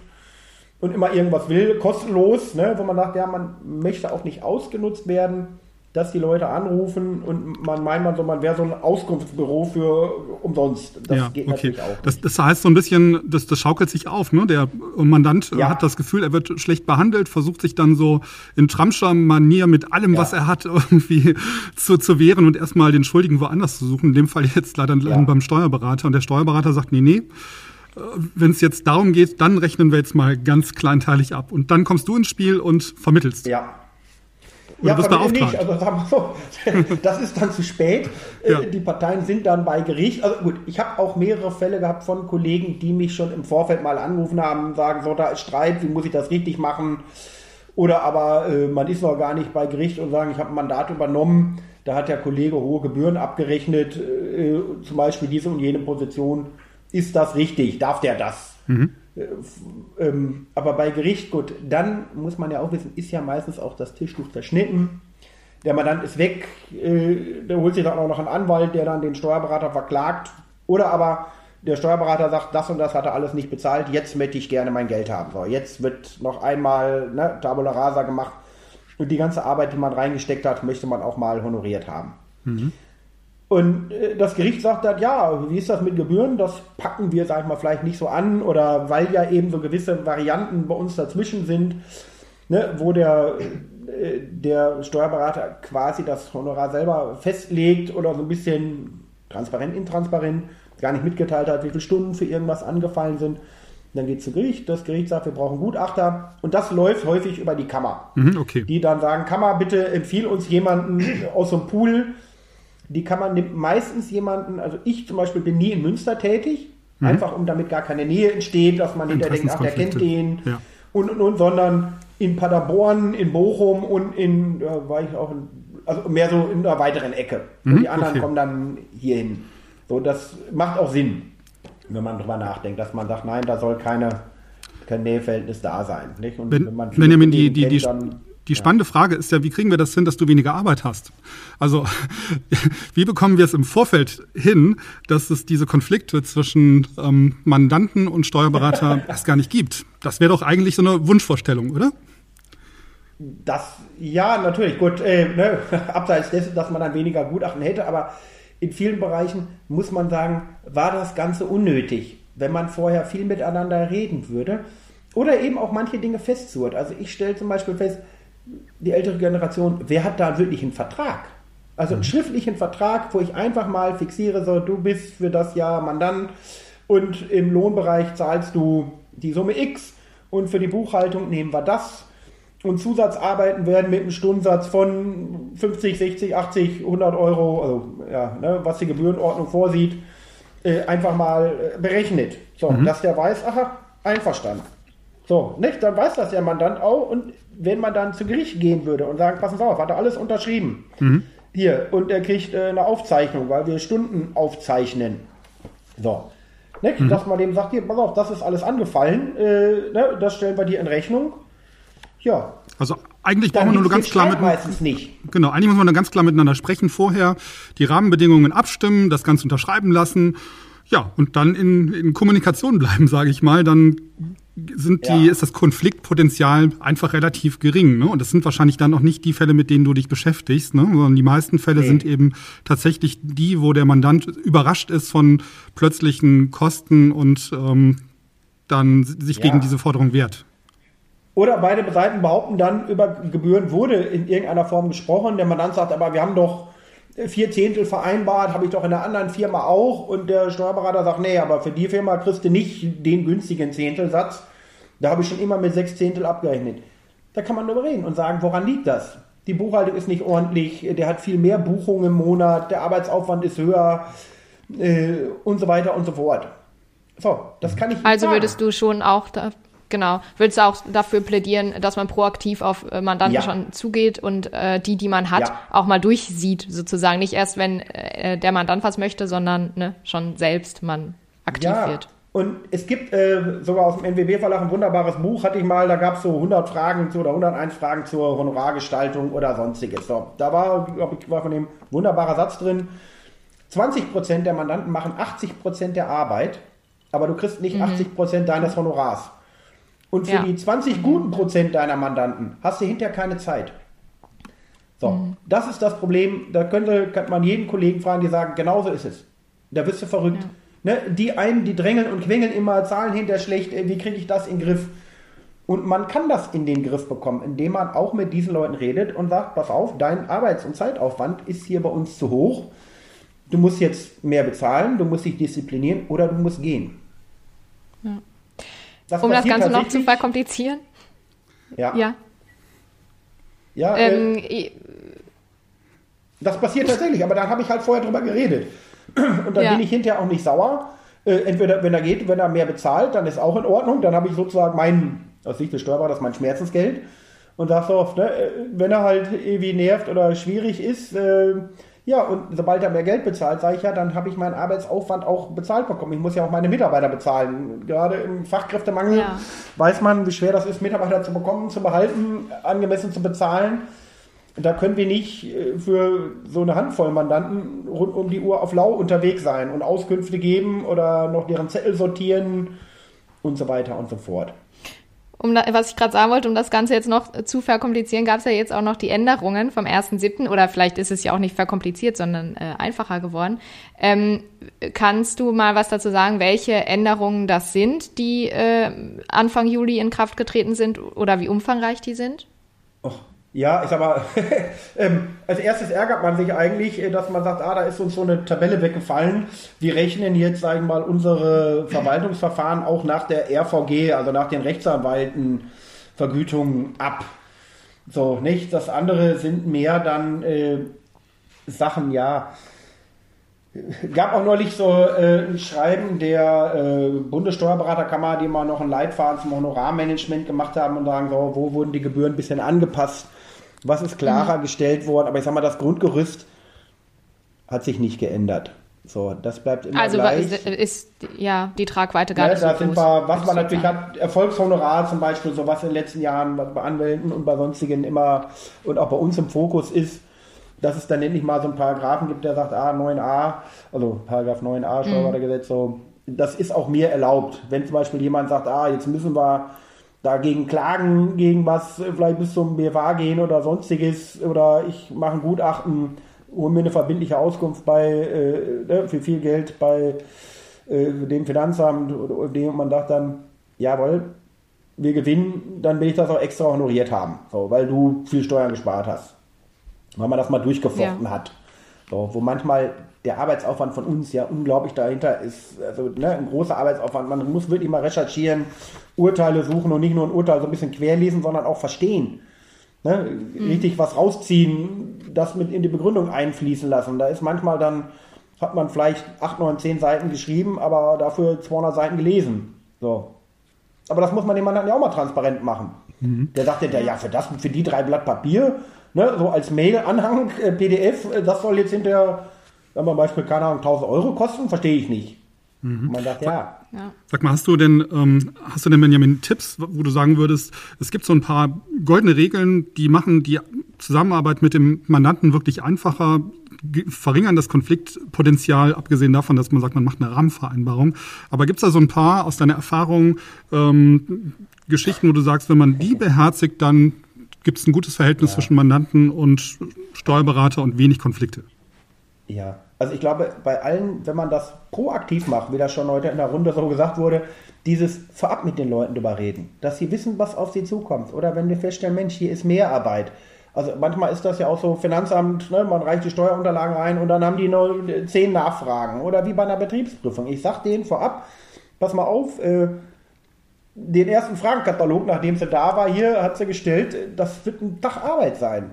und immer irgendwas will, kostenlos, ne? wo man sagt, ja, man möchte auch nicht ausgenutzt werden dass die Leute anrufen und man meint man so, man wäre so ein Auskunftsbüro für umsonst. Das ja, geht okay. natürlich auch. Das, das, heißt so ein bisschen, das, das schaukelt sich auf. Ne? Der Mandant ja. hat das Gefühl, er wird schlecht behandelt, versucht sich dann so in Tramscher Manier mit allem, ja. was er hat, [laughs] irgendwie zu, zu wehren und erstmal den Schuldigen woanders zu suchen. In dem Fall jetzt leider beim Steuerberater. Und der Steuerberater sagt, nee, nee. Wenn es jetzt darum geht, dann rechnen wir jetzt mal ganz kleinteilig ab. Und dann kommst du ins Spiel und vermittelst. Ja, oder ja, bist beauftragt? Nicht. Also sagen wir so, [laughs] das ist dann zu spät. Äh, ja. Die Parteien sind dann bei Gericht. Also gut, ich habe auch mehrere Fälle gehabt von Kollegen, die mich schon im Vorfeld mal angerufen haben, sagen, so, da ist Streit, wie muss ich das richtig machen? Oder aber äh, man ist noch gar nicht bei Gericht und sagen, ich habe ein Mandat übernommen, da hat der Kollege hohe Gebühren abgerechnet, äh, zum Beispiel diese und jene Position. Ist das richtig? Darf der das? Mhm. Äh, ähm, aber bei Gericht, gut, dann muss man ja auch wissen, ist ja meistens auch das Tischtuch zerschnitten. Der Mandant ist weg, äh, der holt sich dann auch noch einen Anwalt, der dann den Steuerberater verklagt. Oder aber der Steuerberater sagt, das und das hat er alles nicht bezahlt, jetzt möchte ich gerne mein Geld haben. So, jetzt wird noch einmal ne, Tabula Rasa gemacht und die ganze Arbeit, die man reingesteckt hat, möchte man auch mal honoriert haben. Mhm. Und äh, das Gericht sagt dann, ja, wie ist das mit Gebühren? Das packen wir, sag ich mal, vielleicht nicht so an oder weil ja eben so gewisse Varianten bei uns dazwischen sind, ne, wo der, äh, der Steuerberater quasi das Honorar selber festlegt oder so ein bisschen transparent, intransparent, gar nicht mitgeteilt hat, wie viele Stunden für irgendwas angefallen sind. Dann geht es zu Gericht, das Gericht sagt, wir brauchen Gutachter und das läuft häufig über die Kammer. Mhm, okay. Die dann sagen, Kammer, bitte empfiehl uns jemanden aus so einem Pool, die kann man nimmt meistens jemanden, also ich zum Beispiel bin nie in Münster tätig, mhm. einfach um damit gar keine Nähe entsteht, dass man hinterher denkt, ach, der kennt den ja. und, und, und, sondern in Paderborn, in Bochum und in, da war ich auch in, also mehr so in einer weiteren Ecke. Mhm, die anderen okay. kommen dann hierhin. So, das macht auch Sinn, wenn man drüber nachdenkt, dass man sagt, nein, da soll keine, kein Näheverhältnis da sein. Nicht? Und wenn, wenn man Benjamin, die, die, die, die spannende Frage ist ja, wie kriegen wir das hin, dass du weniger Arbeit hast? Also, [laughs] wie bekommen wir es im Vorfeld hin, dass es diese Konflikte zwischen ähm, Mandanten und Steuerberater [laughs] erst gar nicht gibt? Das wäre doch eigentlich so eine Wunschvorstellung, oder? Das, ja, natürlich. Gut, äh, ne, [laughs] abseits dessen, dass man dann weniger Gutachten hätte, aber in vielen Bereichen muss man sagen, war das Ganze unnötig, wenn man vorher viel miteinander reden würde. Oder eben auch manche Dinge festzurrt. Also ich stelle zum Beispiel fest, die ältere Generation, wer hat da wirklich einen Vertrag? Also einen mhm. schriftlichen Vertrag, wo ich einfach mal fixiere, so du bist für das Jahr Mandant und im Lohnbereich zahlst du die Summe X und für die Buchhaltung nehmen wir das. Und Zusatzarbeiten werden mit einem Stundensatz von 50, 60, 80, 100 Euro, also ja, ne, was die Gebührenordnung vorsieht, äh, einfach mal äh, berechnet. So, mhm. dass der weiß, aha, einverstanden. So, nicht? Dann weiß das der Mandant auch. Und wenn man dann zu Gericht gehen würde und sagen, passen Sie auf, hat er alles unterschrieben. Mhm. Hier, und er kriegt äh, eine Aufzeichnung, weil wir Stunden aufzeichnen. So. Ne? Mhm. Dass man dem sagt, hier, pass auf, das ist alles angefallen, äh, ne? das stellen wir dir in Rechnung. Ja. Also eigentlich brauchen wir nur ganz klar mit, meistens nicht. Genau, eigentlich muss man dann ganz klar miteinander sprechen vorher, die Rahmenbedingungen abstimmen, das Ganze unterschreiben lassen. Ja, und dann in, in Kommunikation bleiben, [laughs] sage ich mal, dann sind die, ja. ist das Konfliktpotenzial einfach relativ gering. Ne? Und das sind wahrscheinlich dann auch nicht die Fälle, mit denen du dich beschäftigst, ne? sondern die meisten Fälle nee. sind eben tatsächlich die, wo der Mandant überrascht ist von plötzlichen Kosten und ähm, dann sich ja. gegen diese Forderung wehrt. Oder beide Seiten behaupten dann, über Gebühren wurde in irgendeiner Form gesprochen. Der Mandant sagt aber, wir haben doch vier Zehntel vereinbart, habe ich doch in der anderen Firma auch. Und der Steuerberater sagt, nee, aber für die Firma kriegst du nicht den günstigen Zehntelsatz. Da habe ich schon immer mit sechs Zehntel abgerechnet. Da kann man darüber reden und sagen, woran liegt das? Die Buchhaltung ist nicht ordentlich, der hat viel mehr Buchungen im Monat, der Arbeitsaufwand ist höher äh, und so weiter und so fort. So, das kann ich Also würdest du schon auch da, Genau. Würdest du auch dafür plädieren, dass man proaktiv auf äh, Mandanten ja. schon zugeht und äh, die, die man hat, ja. auch mal durchsieht, sozusagen. Nicht erst, wenn äh, der Mandant was möchte, sondern ne, schon selbst man aktiv ja. wird. Und es gibt äh, sogar aus dem NWB-Verlag ein wunderbares Buch, hatte ich mal, da gab es so 100 Fragen zu, oder 101 Fragen zur Honorargestaltung oder sonstiges. So, da war, glaube ich, war von dem wunderbarer Satz drin, 20% der Mandanten machen 80% der Arbeit, aber du kriegst nicht mhm. 80% deines Honorars. Und für ja. die 20 guten Prozent deiner Mandanten hast du hinterher keine Zeit. So, mhm. das ist das Problem. Da könnte, könnte man jeden Kollegen fragen, die sagen, genauso ist es. Da bist du verrückt. Ja. Ne? Die einen, die drängeln und quengeln immer, zahlen hinterher schlecht, wie kriege ich das in den Griff? Und man kann das in den Griff bekommen, indem man auch mit diesen Leuten redet und sagt, pass auf, dein Arbeits- und Zeitaufwand ist hier bei uns zu hoch. Du musst jetzt mehr bezahlen, du musst dich disziplinieren oder du musst gehen. Ja. Das um das Ganze noch zu verkomplizieren. Ja. Ja. ja ähm, äh, das passiert tatsächlich, aber da habe ich halt vorher drüber geredet. [clears throat] Und dann ja. bin ich hinterher auch nicht sauer. Äh, entweder, wenn er geht, wenn er mehr bezahlt, dann ist auch in Ordnung. Dann habe ich sozusagen mein, aus Sicht des Steuerberaters, mein Schmerzensgeld. Und sage so oft, ne, äh, wenn er halt irgendwie nervt oder schwierig ist, äh, ja, und sobald er mehr Geld bezahlt, sage ich ja, dann habe ich meinen Arbeitsaufwand auch bezahlt bekommen. Ich muss ja auch meine Mitarbeiter bezahlen. Gerade im Fachkräftemangel ja. weiß man, wie schwer das ist, Mitarbeiter zu bekommen, zu behalten, angemessen zu bezahlen. Da können wir nicht äh, für so eine Handvoll Mandanten rund um die Uhr auf Lau unterwegs sein und Auskünfte geben oder noch deren Zettel sortieren und so weiter und so fort um da, was ich gerade sagen wollte, um das Ganze jetzt noch zu verkomplizieren, gab es ja jetzt auch noch die Änderungen vom 1.7. oder vielleicht ist es ja auch nicht verkompliziert, sondern äh, einfacher geworden. Ähm, kannst du mal was dazu sagen, welche Änderungen das sind, die äh, Anfang Juli in Kraft getreten sind oder wie umfangreich die sind? Ja, ich sag mal, [laughs] ähm, als erstes ärgert man sich eigentlich, äh, dass man sagt, ah, da ist uns so eine Tabelle weggefallen. Wir rechnen jetzt, sagen wir mal, unsere Verwaltungsverfahren auch nach der RVG, also nach den Rechtsanwaltenvergütungen ab. So, nicht? Das andere sind mehr dann äh, Sachen, ja. Gab auch neulich so äh, ein Schreiben der äh, Bundessteuerberaterkammer, die mal noch einen Leitfaden zum Honorarmanagement gemacht haben und sagen, so, wo wurden die Gebühren ein bisschen angepasst was ist klarer mhm. gestellt worden, aber ich sag mal, das Grundgerüst hat sich nicht geändert. So, das bleibt immer also gleich. Also ist ja die Tragweite gar ja, nicht da so sind groß. Wir, was man natürlich hat, Erfolgshonorar zum Beispiel, so was in den letzten Jahren bei Anwälten und bei sonstigen immer und auch bei uns im Fokus ist, dass es dann endlich mal so einen Paragraphen gibt, der sagt, ah, 9a, also Paragraph 9a Steuergesetz, mhm. so, das ist auch mir erlaubt. Wenn zum Beispiel jemand sagt, ah, jetzt müssen wir dagegen klagen, gegen was vielleicht bis zum BFA gehen oder sonstiges oder ich mache ein Gutachten, hole mir eine verbindliche Auskunft bei äh, ne, für viel Geld bei äh, dem Finanzamt oder dem man sagt dann, jawohl, wir gewinnen, dann will ich das auch extra honoriert haben, so, weil du viel Steuern gespart hast. Weil man das mal durchgefochten ja. hat. So, wo manchmal der Arbeitsaufwand von uns ja unglaublich dahinter ist. Also ne, ein großer Arbeitsaufwand. Man muss wirklich mal recherchieren, Urteile suchen und nicht nur ein Urteil so ein bisschen querlesen, sondern auch verstehen. Ne? Mhm. Richtig was rausziehen, das mit in die Begründung einfließen lassen. Da ist manchmal dann, hat man vielleicht 8, 9, 10 Seiten geschrieben, aber dafür 200 Seiten gelesen. So. Aber das muss man dem Mandanten ja auch mal transparent machen. Mhm. Der sagt ja, ja, für das, für die drei Blatt Papier, ne, so als Mail-Anhang, äh, PDF, äh, das soll jetzt hinterher, sagen wir Beispiel, keine Ahnung, 1000 Euro kosten, verstehe ich nicht. Mhm. Man sagt, ja. ja. Sag mal, hast du denn, ähm, hast du denn, Benjamin, Tipps, wo du sagen würdest, es gibt so ein paar goldene Regeln, die machen die Zusammenarbeit mit dem Mandanten wirklich einfacher, verringern das Konfliktpotenzial, abgesehen davon, dass man sagt, man macht eine Rahmenvereinbarung. Aber gibt es da so ein paar aus deiner Erfahrung ähm, Geschichten, wo du sagst, wenn man die beherzigt, dann gibt es ein gutes Verhältnis ja. zwischen Mandanten und Steuerberater und wenig Konflikte? Ja, also ich glaube, bei allen, wenn man das proaktiv macht, wie das schon heute in der Runde so gesagt wurde, dieses vorab mit den Leuten drüber reden, dass sie wissen, was auf sie zukommt. Oder wenn wir feststellen, Mensch, hier ist mehr Arbeit. Also manchmal ist das ja auch so Finanzamt, ne, man reicht die Steuerunterlagen ein und dann haben die nur zehn Nachfragen. Oder wie bei einer Betriebsprüfung. Ich sage denen vorab, pass mal auf, äh, den ersten Fragenkatalog, nachdem sie da war, hier hat sie gestellt, das wird ein Tag Arbeit sein.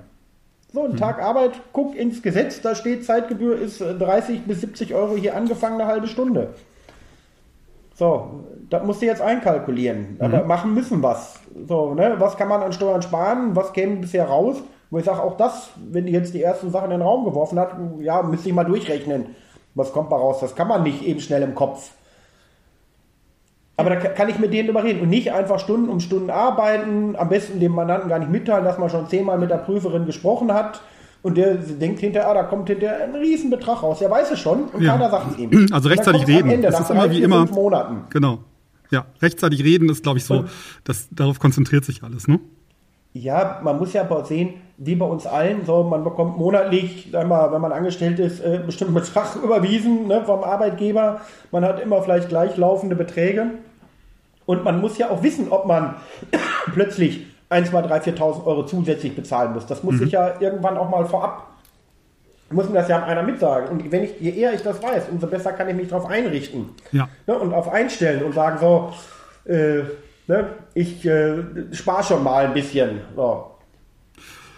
So, ein mhm. Tag Arbeit, guck ins Gesetz, da steht Zeitgebühr ist 30 bis 70 Euro hier angefangen, eine halbe Stunde. So, das musst du jetzt einkalkulieren. Mhm. Aber machen müssen was. So, ne? Was kann man an Steuern sparen? Was käme bisher raus? Wo ich sage, auch das, wenn die jetzt die ersten Sachen in den Raum geworfen hat, ja, müsste ich mal durchrechnen. Was kommt da raus? Das kann man nicht eben schnell im Kopf. Aber da kann ich mit denen überreden und nicht einfach Stunden um Stunden arbeiten, am besten dem Mandanten gar nicht mitteilen, dass man schon zehnmal mit der Prüferin gesprochen hat und der denkt hinterher, ah, da kommt hinterher ein Riesenbetrag raus. Der weiß es schon und ja. keiner sagt es ihm. Also rechtzeitig reden. Ende, das ist immer wie immer. Monaten. Genau. Ja, rechtzeitig reden ist, glaube ich, so, das, darauf konzentriert sich alles, ne? Ja, man muss ja aber sehen, wie bei uns allen, so man bekommt monatlich, sag mal, wenn man angestellt ist, äh, bestimmten Betrag [laughs] überwiesen ne, vom Arbeitgeber. Man hat immer vielleicht gleichlaufende Beträge. Und man muss ja auch wissen, ob man [coughs] plötzlich 1, 2, 3, 4.000 Euro zusätzlich bezahlen muss. Das muss mhm. ich ja irgendwann auch mal vorab, muss mir das ja einer mitsagen. Und wenn ich, je eher ich das weiß, umso besser kann ich mich darauf einrichten. Ja. Ne, und auf einstellen und sagen so, äh, ne, ich äh, spare schon mal ein bisschen. So.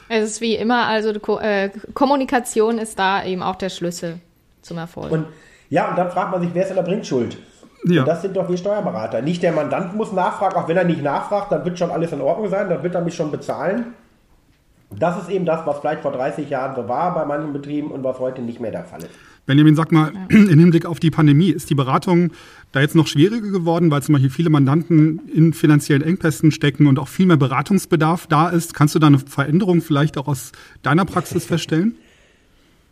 Es ist wie immer, also äh, Kommunikation ist da eben auch der Schlüssel zum Erfolg. Und ja, und dann fragt man sich, wer ist in der Bringschuld? Ja. Und das sind doch wir Steuerberater. Nicht der Mandant muss nachfragen, auch wenn er nicht nachfragt, dann wird schon alles in Ordnung sein, dann wird er mich schon bezahlen. Das ist eben das, was vielleicht vor 30 Jahren so war bei manchen Betrieben und was heute nicht mehr der Fall ist. Benjamin, sag mal, ja. [clears throat] im Hinblick auf die Pandemie, ist die Beratung da jetzt noch schwieriger geworden, weil zum Beispiel viele Mandanten in finanziellen Engpässen stecken und auch viel mehr Beratungsbedarf da ist? Kannst du da eine Veränderung vielleicht auch aus deiner Praxis feststellen? [laughs]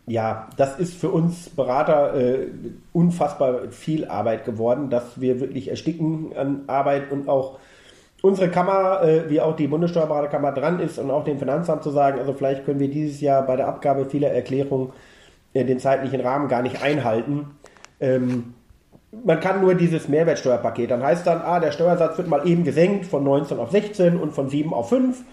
ja, das ist für uns Berater äh, unfassbar viel Arbeit geworden, dass wir wirklich ersticken an Arbeit und auch unsere Kammer, äh, wie auch die Bundessteuerberaterkammer dran ist und auch dem Finanzamt zu sagen, also vielleicht können wir dieses Jahr bei der Abgabe vieler Erklärungen äh, den zeitlichen Rahmen gar nicht einhalten. Ähm, man kann nur dieses Mehrwertsteuerpaket, dann heißt dann, ah, der Steuersatz wird mal eben gesenkt von 19 auf 16 und von 7 auf 5.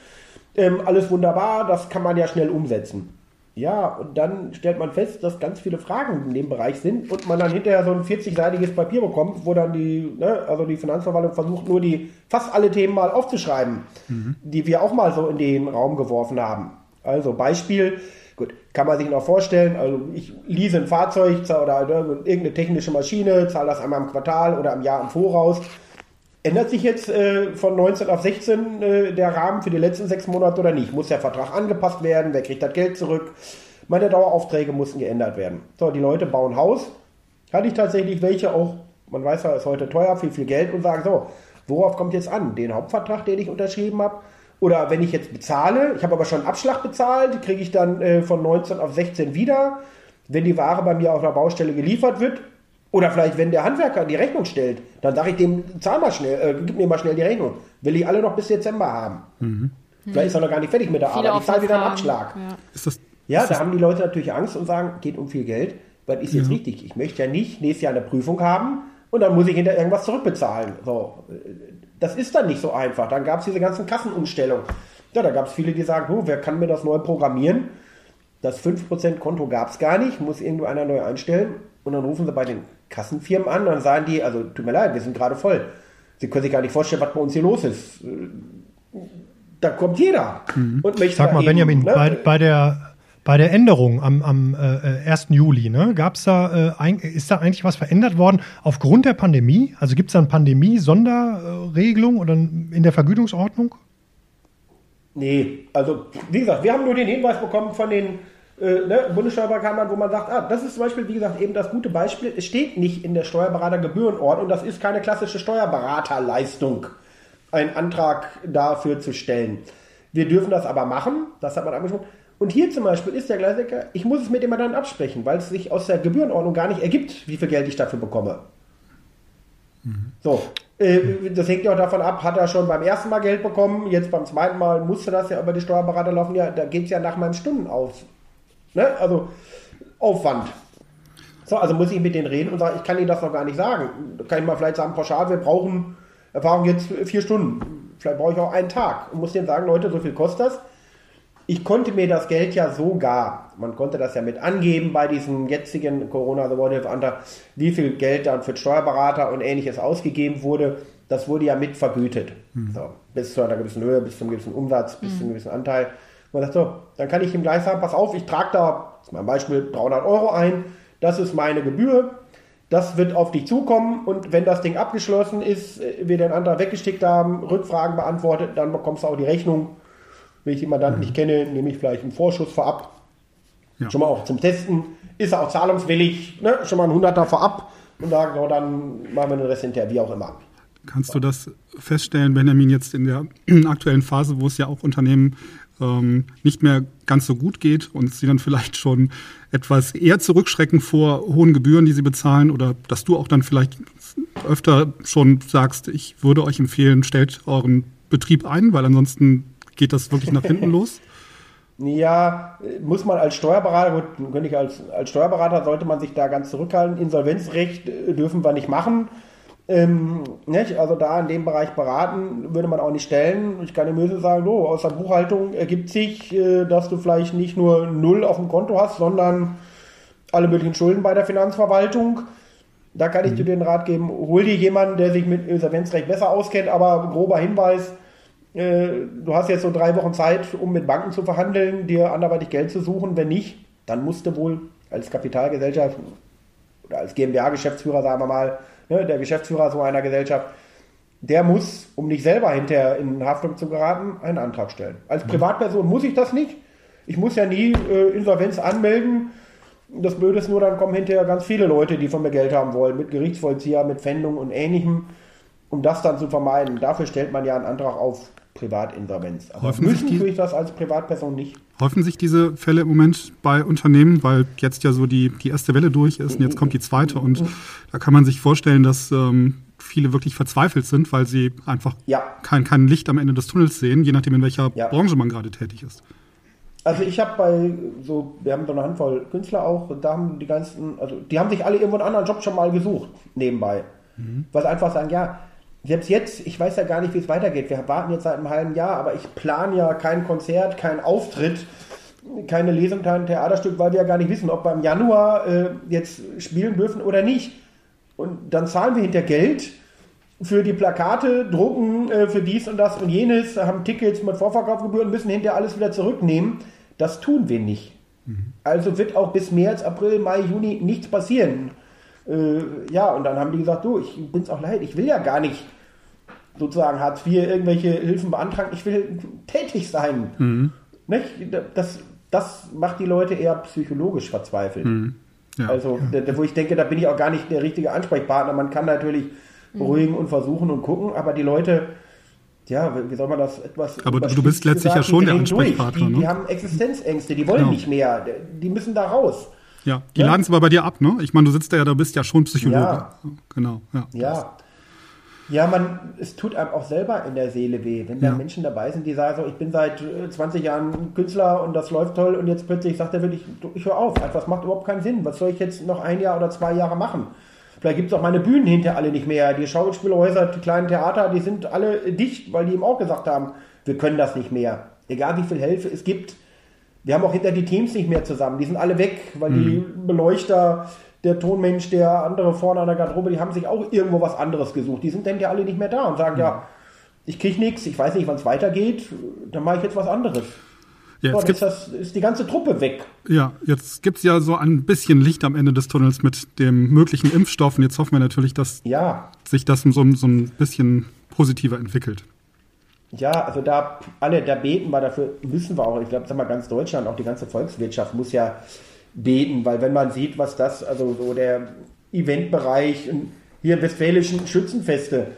Ähm, alles wunderbar, das kann man ja schnell umsetzen. Ja, und dann stellt man fest, dass ganz viele Fragen in dem Bereich sind und man dann hinterher so ein 40-seitiges Papier bekommt, wo dann die, ne, also die Finanzverwaltung versucht, nur die fast alle Themen mal aufzuschreiben, mhm. die wir auch mal so in den Raum geworfen haben. Also Beispiel, gut, kann man sich noch vorstellen, also ich lease ein Fahrzeug oder irgendeine technische Maschine, zahle das einmal im Quartal oder im Jahr im Voraus. Ändert sich jetzt äh, von 19 auf 16 äh, der Rahmen für die letzten sechs Monate oder nicht? Muss der Vertrag angepasst werden? Wer kriegt das Geld zurück? Meine Daueraufträge mussten geändert werden. So, die Leute bauen Haus. Hatte ich tatsächlich welche auch, man weiß ja, ist heute teuer, viel, viel Geld und sagen so, worauf kommt jetzt an? Den Hauptvertrag, den ich unterschrieben habe? Oder wenn ich jetzt bezahle, ich habe aber schon Abschlag bezahlt, kriege ich dann äh, von 19 auf 16 wieder. Wenn die Ware bei mir auf der Baustelle geliefert wird, oder vielleicht, wenn der Handwerker die Rechnung stellt, dann sage ich dem, zahl mal schnell, äh, gib mir mal schnell die Rechnung. Will ich alle noch bis Dezember haben. Mhm. Vielleicht ist er noch gar nicht fertig mit der Viele Arbeit. Ich zahle wieder einen Abschlag. Ja, ist das, ja ist da das haben die Leute natürlich Angst und sagen, geht um viel Geld. Was ist jetzt ja. richtig? Ich möchte ja nicht nächstes Jahr eine Prüfung haben und dann muss ich hinter irgendwas zurückbezahlen. So, das ist dann nicht so einfach. Dann gab es diese ganzen Kassenumstellungen. Ja, da gab es viele, die sagen, oh, wer kann mir das neu programmieren? Das 5% Konto gab es gar nicht, muss irgendwo einer neu einstellen. Und dann rufen sie bei den Kassenfirmen an und dann sagen die, also tut mir leid, wir sind gerade voll. Sie können sich gar nicht vorstellen, was bei uns hier los ist. Da kommt jeder. Mhm. Und Sag mal, Benjamin, ne? bei, bei, der, Bei der Änderung am, am äh, 1. Juli, ne, gab's da, äh, ein, ist da eigentlich was verändert worden aufgrund der Pandemie? Also gibt es da eine Pandemie-Sonderregelung oder in der Vergütungsordnung? Nee, also wie gesagt, wir haben nur den Hinweis bekommen von den äh, ne, Bundessteuerkammern, wo man sagt, ah, das ist zum Beispiel, wie gesagt, eben das gute Beispiel. Es steht nicht in der Steuerberatergebührenordnung, das ist keine klassische Steuerberaterleistung, einen Antrag dafür zu stellen. Wir dürfen das aber machen, das hat man angesprochen. Und hier zum Beispiel ist der Klassiker, ich muss es mit dem dann absprechen, weil es sich aus der Gebührenordnung gar nicht ergibt, wie viel Geld ich dafür bekomme. Mhm. So, das hängt ja auch davon ab, hat er schon beim ersten Mal Geld bekommen, jetzt beim zweiten Mal musste das ja über die Steuerberater laufen, ja, da geht es ja nach meinem Stunden aus. Ne? Also Aufwand. So, also muss ich mit denen reden und sagen, ich kann Ihnen das noch gar nicht sagen. Da kann ich mal vielleicht sagen, pauschal, wir brauchen Erfahrung jetzt vier Stunden. Vielleicht brauche ich auch einen Tag. Und muss denen sagen, Leute, so viel kostet das. Ich konnte mir das Geld ja sogar, man konnte das ja mit angeben bei diesem jetzigen Corona The World Antrag, wie viel Geld dann für Steuerberater und ähnliches ausgegeben wurde. Das wurde ja mit vergütet. Hm. So, bis zu einer gewissen Höhe, bis zu einem gewissen Umsatz, bis hm. zu einem gewissen Anteil. Man sagt so, dann kann ich ihm gleich sagen, pass auf, ich trage da, das ist mein Beispiel, 300 Euro ein, das ist meine Gebühr, das wird auf dich zukommen und wenn das Ding abgeschlossen ist, äh, wir den Antrag weggestickt haben, Rückfragen beantwortet, dann bekommst du auch die Rechnung. Wenn ich den Mandanten mhm. nicht kenne, nehme ich vielleicht einen Vorschuss vorab. Ja. Schon mal auch zum Testen. Ist er auch zahlungswillig, ne? schon mal ein Hunderter vorab und sagen, so, dann machen wir den Rest hinterher, wie auch immer. Kannst du das feststellen, Benjamin, jetzt in der [clears throat] aktuellen Phase, wo es ja auch Unternehmen ähm, nicht mehr ganz so gut geht und sie dann vielleicht schon etwas eher zurückschrecken vor hohen Gebühren, die sie bezahlen oder dass du auch dann vielleicht öfter schon sagst, ich würde euch empfehlen, stellt euren Betrieb ein, weil ansonsten geht das wirklich nach hinten [laughs] los? Ja, muss man als Steuerberater, gut, könnte ich als, als Steuerberater sollte man sich da ganz zurückhalten. Insolvenzrecht äh, dürfen wir nicht machen. Ähm, nicht? Also da in dem Bereich beraten würde man auch nicht stellen. Ich kann dem Böse sagen, so, aus der Buchhaltung ergibt sich, äh, dass du vielleicht nicht nur null auf dem Konto hast, sondern alle möglichen Schulden bei der Finanzverwaltung. Da kann ich mhm. dir den Rat geben, hol dir jemanden, der sich mit Insolvenzrecht besser auskennt, aber grober Hinweis, du hast jetzt so drei Wochen Zeit, um mit Banken zu verhandeln, dir anderweitig Geld zu suchen. Wenn nicht, dann musst du wohl als Kapitalgesellschaft oder als GmbH-Geschäftsführer, sagen wir mal, ne, der Geschäftsführer so einer Gesellschaft, der muss, um nicht selber hinterher in Haftung zu geraten, einen Antrag stellen. Als mhm. Privatperson muss ich das nicht. Ich muss ja nie äh, Insolvenz anmelden. Das Blöde ist nur, dann kommen hinterher ganz viele Leute, die von mir Geld haben wollen, mit Gerichtsvollzieher, mit Pfändung und ähnlichem, um das dann zu vermeiden. Dafür stellt man ja einen Antrag auf Privatinsolvenz. Aber Häufen müssen tue ich das als Privatperson nicht. Häufen sich diese Fälle im Moment bei Unternehmen, weil jetzt ja so die, die erste Welle durch ist und jetzt kommt die zweite und da kann man sich vorstellen, dass ähm, viele wirklich verzweifelt sind, weil sie einfach ja. kein, kein Licht am Ende des Tunnels sehen, je nachdem in welcher ja. Branche man gerade tätig ist. Also ich habe bei so, wir haben so eine Handvoll Künstler auch, da haben die ganzen, also die haben sich alle irgendwo einen anderen Job schon mal gesucht, nebenbei. Mhm. Weil sie einfach sagen, ja, selbst jetzt, ich weiß ja gar nicht, wie es weitergeht. Wir warten jetzt seit einem halben Jahr, aber ich plane ja kein Konzert, keinen Auftritt, keine Lesung, kein Theaterstück, weil wir ja gar nicht wissen, ob wir im Januar äh, jetzt spielen dürfen oder nicht. Und dann zahlen wir hinter Geld für die Plakate, drucken äh, für dies und das und jenes, haben Tickets mit Vorverkaufsgebühren, müssen hinterher alles wieder zurücknehmen. Das tun wir nicht. Mhm. Also wird auch bis März, April, Mai, Juni nichts passieren. Äh, ja, und dann haben die gesagt, du, ich bin's auch leid, ich will ja gar nicht sozusagen Hartz IV irgendwelche Hilfen beantragen. Ich will tätig sein. Mhm. Nicht? Das, das macht die Leute eher psychologisch verzweifelt. Mhm. Ja, also, ja. wo ich denke, da bin ich auch gar nicht der richtige Ansprechpartner. Man kann natürlich mhm. beruhigen und versuchen und gucken, aber die Leute, ja, wie soll man das etwas. Aber du bist letztlich gesagt, ja schon der Ansprechpartner. Die, ne? die, haben Existenzängste, die wollen genau. nicht mehr, die müssen da raus. Ja, die ja? laden es aber bei dir ab, ne? Ich meine, du sitzt da ja, da bist ja schon Psychologe. Ja. Genau, ja. Ja. Ja, man, es tut einem auch selber in der Seele weh, wenn da Menschen dabei sind, die sagen so, ich bin seit 20 äh, Jahren Künstler und das läuft toll und jetzt plötzlich sagt er wirklich, ich höre auf, einfach, das macht überhaupt keinen Sinn. Was soll ich jetzt noch ein Jahr oder zwei Jahre machen? Vielleicht gibt es auch meine Bühnen hinter alle nicht mehr. Die Schauspielhäuser, die kleinen Theater, die sind alle dicht, weil die ihm auch gesagt haben, wir können das nicht mehr. Egal wie viel Hilfe es gibt. Wir haben auch hinter die Teams nicht mehr zusammen. Die sind alle weg, weil mhm. die Beleuchter, der Tonmensch, der andere vorne an der Garderobe, die haben sich auch irgendwo was anderes gesucht. Die sind dann ja alle nicht mehr da und sagen, ja, ja ich kriege nichts, ich weiß nicht, wann es weitergeht, dann mache ich jetzt was anderes. Ja, so, jetzt ist, das, ist die ganze Truppe weg. Ja, jetzt gibt's ja so ein bisschen Licht am Ende des Tunnels mit dem möglichen Impfstoff. Und jetzt hoffen wir natürlich, dass Ja, sich das so, so ein bisschen positiver entwickelt. ja, also da alle, da beten wir dafür, müssen wir auch, ich glaube, sag mal, ganz Deutschland, auch die ganze Volkswirtschaft muss ja beten, weil wenn man sieht, was das, also so der Eventbereich und hier im westfälischen Schützenfeste,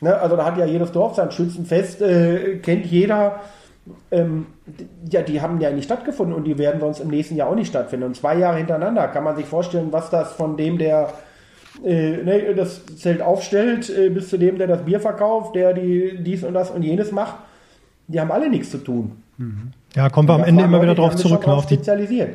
ne, also da hat ja jedes Dorf sein Schützenfest, äh, kennt jeder. Ähm, ja, die haben ja nicht stattgefunden und die werden sonst im nächsten Jahr auch nicht stattfinden. Und zwei Jahre hintereinander kann man sich vorstellen, was das von dem, der äh, ne, das Zelt aufstellt, äh, bis zu dem, der das Bier verkauft, der die dies und das und jenes macht. Die haben alle nichts zu tun. Ja, kommen wir am Ende immer wieder drauf zurück, ne, drauf auf die, spezialisiert.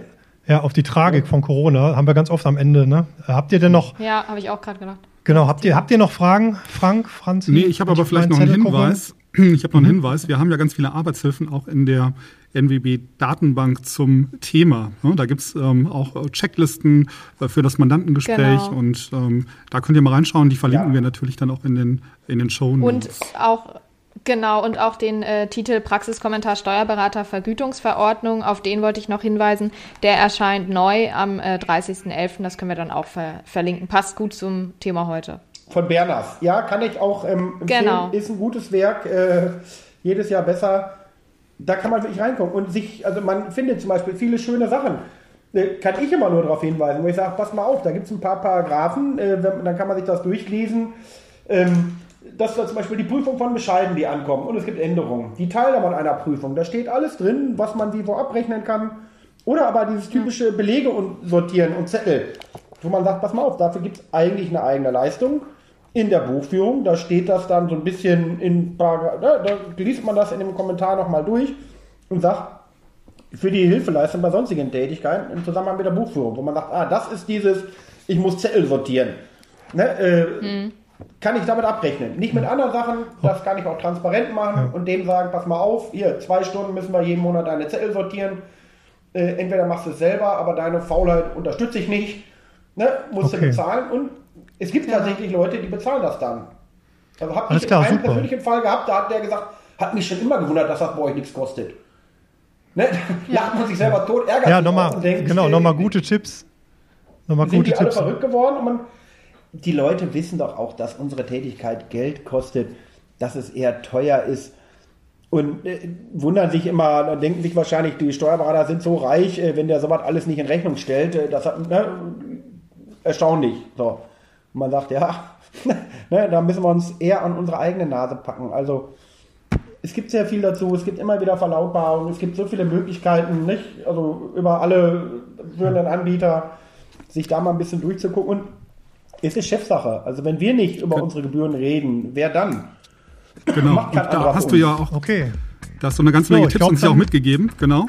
Ja, auf die Tragik von Corona. Haben wir ganz oft am Ende, ne? Habt ihr denn noch, Ja, habe ich auch gerade gedacht. genau, habt ihr, habt ihr noch Fragen, Frank, Franzi? Nee, ich habe aber vielleicht noch einen Zettel gucken? Hinweis. [clears throat] Ich habe noch einen Hinweis. Wir haben ja ganz viele Arbeitshilfen auch in der NWB-Datenbank zum Thema. Ne, Da gibt's ähm, auch äh, Checklisten äh, für das Mandantengespräch Genau. und ähm, da könnt ihr mal reinschauen. Die verlinken Ja. wir natürlich dann auch in den, in den Show Und Notes. auch, genau, und auch den äh, Titel Praxiskommentar Steuerberater Vergütungsverordnung, auf den wollte ich noch hinweisen. Der erscheint neu am äh, 30.11. Das können wir dann auch ver verlinken. Passt gut zum Thema heute. Von Berners. Ja, kann ich auch ähm, empfehlen. Genau. Ist ein gutes Werk. Äh, jedes Jahr besser. Da kann man wirklich reinkommen. Und sich, also man findet zum Beispiel viele schöne Sachen. Äh, kann ich immer nur darauf hinweisen, wo ich sage, pass mal auf, da gibt es ein paar Paragraphen, äh, dann kann man sich das durchlesen. Ähm, das ist zum Beispiel die Prüfung von Bescheiden, die ankommen. Und es gibt Änderungen. Die Teilnahme an einer Prüfung. Da steht alles drin, was man wie wo abrechnen kann. Oder aber dieses typische Belege und sortieren und Zettel, wo man sagt, pass mal auf, dafür gibt es eigentlich eine eigene Leistung. In der Buchführung, da steht das dann so ein bisschen in Paragraph, da, da liest man das in dem Kommentar nochmal durch und sagt, für die Hilfeleistung bei sonstigen Tätigkeiten im Zusammenhang mit der Buchführung, wo man sagt, ah, das ist dieses, ich muss Zettel sortieren. Ne, äh, Kann ich damit abrechnen. Nicht mit anderen Sachen, das kann ich auch transparent machen und dem sagen, pass mal auf, hier, zwei Stunden müssen wir jeden Monat deine Zettel sortieren. Äh, entweder machst du es selber, aber deine Faulheit unterstütze ich nicht. Ne, musst Okay. du bezahlen und es gibt tatsächlich Leute, die bezahlen das dann. Also habe ich klar, einen super. persönlichen Fall gehabt, da hat der gesagt, hat mich schon immer gewundert, dass das bei euch nichts kostet. Ne? [laughs] Lacht man sich selber tot, ärgert Ja, sich nochmal, und denkt, genau, äh, nochmal gute Tipps. Nochmal gute die alle Tipps. verrückt geworden und man, die Leute wissen doch auch, dass unsere Tätigkeit Geld kostet, dass es eher teuer ist und äh, wundern sich immer, dann denken sich wahrscheinlich, die Steuerberater sind so reich, äh, wenn der sowas alles nicht in Rechnung stellt, äh, das hat, ne, erstaunlich. So. Und man sagt, ja, [laughs] ne, da müssen wir uns eher an unsere eigene Nase packen. Also es gibt sehr viel dazu, es gibt immer wieder Verlautbarungen, es gibt so viele Möglichkeiten, nicht? Also über alle führenden Anbieter, sich da mal ein bisschen durchzugucken. Und es ist Chefsache. Also wenn wir nicht über unsere Gebühren reden, wer dann? Genau. da hast du ja auch, Okay, da hast du eine ganze So, Menge ich Tipps glaub, uns ja auch mitgegeben. Genau.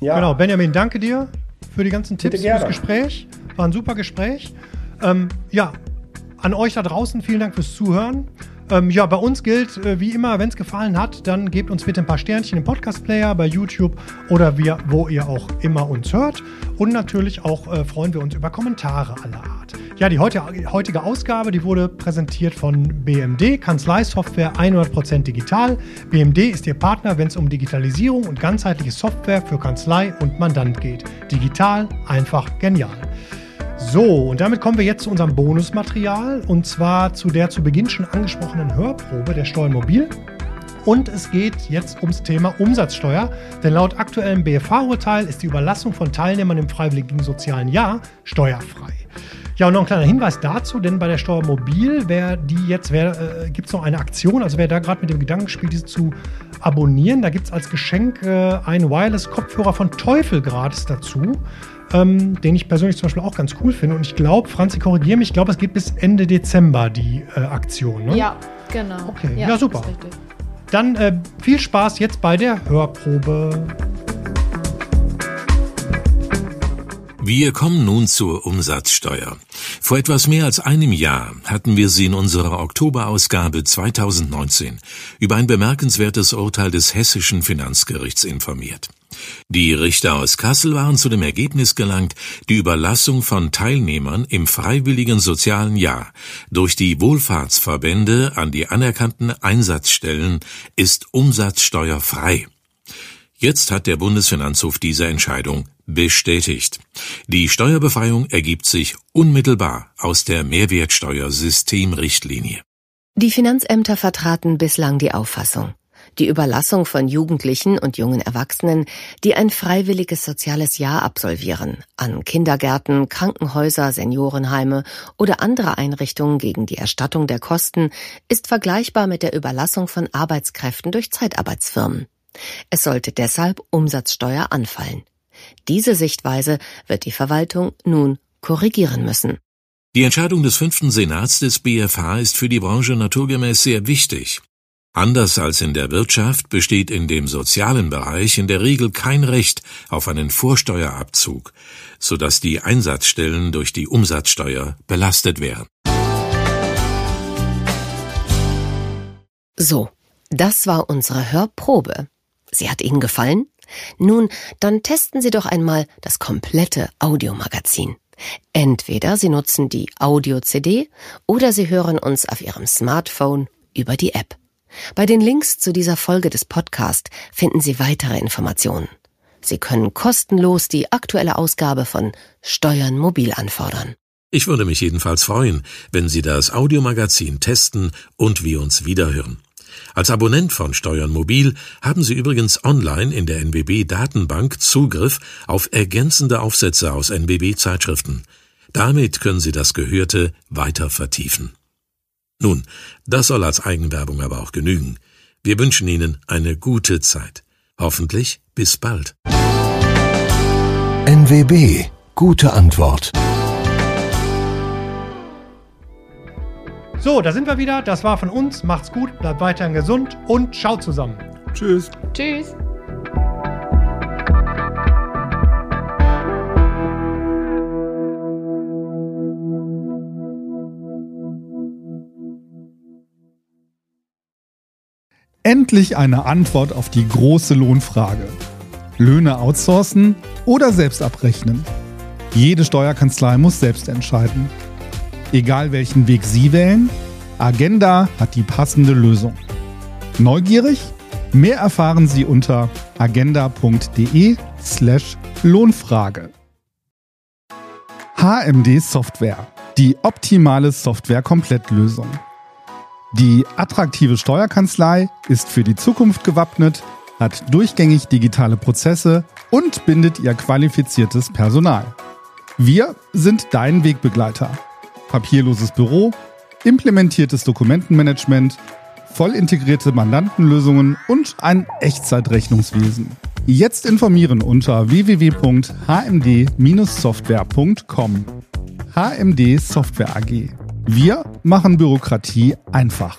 Ja, genau. Benjamin, danke dir für die ganzen Tipps, fürs Gespräch. War ein super Gespräch. Ähm, ja, an euch da draußen vielen Dank fürs Zuhören. Ähm, ja, bei uns gilt äh, wie immer, wenn es gefallen hat, dann gebt uns bitte ein paar Sternchen im Podcast-Player, bei YouTube oder wir, wo ihr auch immer uns hört. Und natürlich auch äh, freuen wir uns über Kommentare aller Art. Ja, die heute, heutige Ausgabe, die wurde präsentiert von BMD, Kanzleisoftware 100% digital. BMD ist Ihr Partner, wenn es um Digitalisierung und ganzheitliche Software für Kanzlei und Mandant geht. Digital, einfach, genial. So, und damit kommen wir jetzt zu unserem Bonusmaterial und zwar zu der zu Beginn schon angesprochenen Hörprobe der Steuermobil. Und es geht jetzt ums Thema Umsatzsteuer, denn laut aktuellem BFH-Urteil ist die Überlassung von Teilnehmern im freiwilligen sozialen Jahr steuerfrei. Ja, und noch ein kleiner Hinweis dazu, denn bei der Steuermobil, wer die jetzt, wer, äh, gibt es noch eine Aktion, also wer da gerade mit dem Gedanken spielt, diese zu abonnieren, da gibt es als Geschenk äh, einen Wireless-Kopfhörer von Teufel gratis dazu ähm, den ich persönlich zum Beispiel auch ganz cool finde. Und ich glaube, Franzi, korrigiere mich, ich glaube, es geht bis Ende Dezember die äh, Aktion. Ne? Ja, genau. Okay, ja, super. ist richtig. Dann äh, viel Spaß jetzt bei der Hörprobe. Wir kommen nun zur Umsatzsteuer. Vor etwas mehr als einem Jahr hatten wir Sie in unserer Oktoberausgabe 2019 über ein bemerkenswertes Urteil des hessischen Finanzgerichts informiert. Die Richter aus Kassel waren zu dem Ergebnis gelangt, die Überlassung von Teilnehmern im freiwilligen sozialen Jahr durch die Wohlfahrtsverbände an die anerkannten Einsatzstellen ist umsatzsteuerfrei. Jetzt hat der Bundesfinanzhof diese Entscheidung bestätigt. Die Steuerbefreiung ergibt sich unmittelbar aus der Mehrwertsteuersystemrichtlinie. Die Finanzämter vertraten bislang die Auffassung, die Überlassung von Jugendlichen und jungen Erwachsenen, die ein freiwilliges soziales Jahr absolvieren, an Kindergärten, Krankenhäuser, Seniorenheime oder andere Einrichtungen gegen die Erstattung der Kosten, ist vergleichbar mit der Überlassung von Arbeitskräften durch Zeitarbeitsfirmen. Es sollte deshalb Umsatzsteuer anfallen. Diese Sichtweise wird die Verwaltung nun korrigieren müssen. Die Entscheidung des fünften Senats des BFH ist für die Branche naturgemäß sehr wichtig. Anders als in der Wirtschaft besteht in dem sozialen Bereich in der Regel kein Recht auf einen Vorsteuerabzug, so dass die Einsatzstellen durch die Umsatzsteuer belastet wären. So, das war unsere Hörprobe. Sie hat Ihnen gefallen? Nun, dann testen Sie doch einmal das komplette Audiomagazin. Entweder Sie nutzen die Audio-CD oder Sie hören uns auf Ihrem Smartphone über die App. Bei den Links zu dieser Folge des Podcasts finden Sie weitere Informationen. Sie können kostenlos die aktuelle Ausgabe von Steuern mobil anfordern. Ich würde mich jedenfalls freuen, wenn Sie das Audiomagazin testen und wir uns wiederhören. Als Abonnent von Steuern Mobil haben Sie übrigens online in der NBB Datenbank Zugriff auf ergänzende Aufsätze aus NBB Zeitschriften. Damit können Sie das Gehörte weiter vertiefen. Nun, das soll als Eigenwerbung aber auch genügen. Wir wünschen Ihnen eine gute Zeit. Hoffentlich bis bald. NWB. Gute Antwort. So, da sind wir wieder. Das war von uns. Macht's gut, bleibt weiterhin gesund und schaut zusammen. Tschüss. Tschüss. Endlich eine Antwort auf die große Lohnfrage. Löhne outsourcen oder selbst abrechnen? Jede Steuerkanzlei muss selbst entscheiden. Egal welchen Weg Sie wählen, Agenda hat die passende Lösung. Neugierig? Mehr erfahren Sie unter agenda.de slash Lohnfrage. HMD Software. Die optimale Software-Komplettlösung. Die attraktive Steuerkanzlei ist für die Zukunft gewappnet, hat durchgängig digitale Prozesse und bindet ihr qualifiziertes Personal. Wir sind dein Wegbegleiter papierloses Büro, implementiertes Dokumentenmanagement, voll integrierte Mandantenlösungen und ein Echtzeitrechnungswesen. Jetzt informieren unter www.hmd-software.com. HMD Software AG. Wir machen Bürokratie einfach.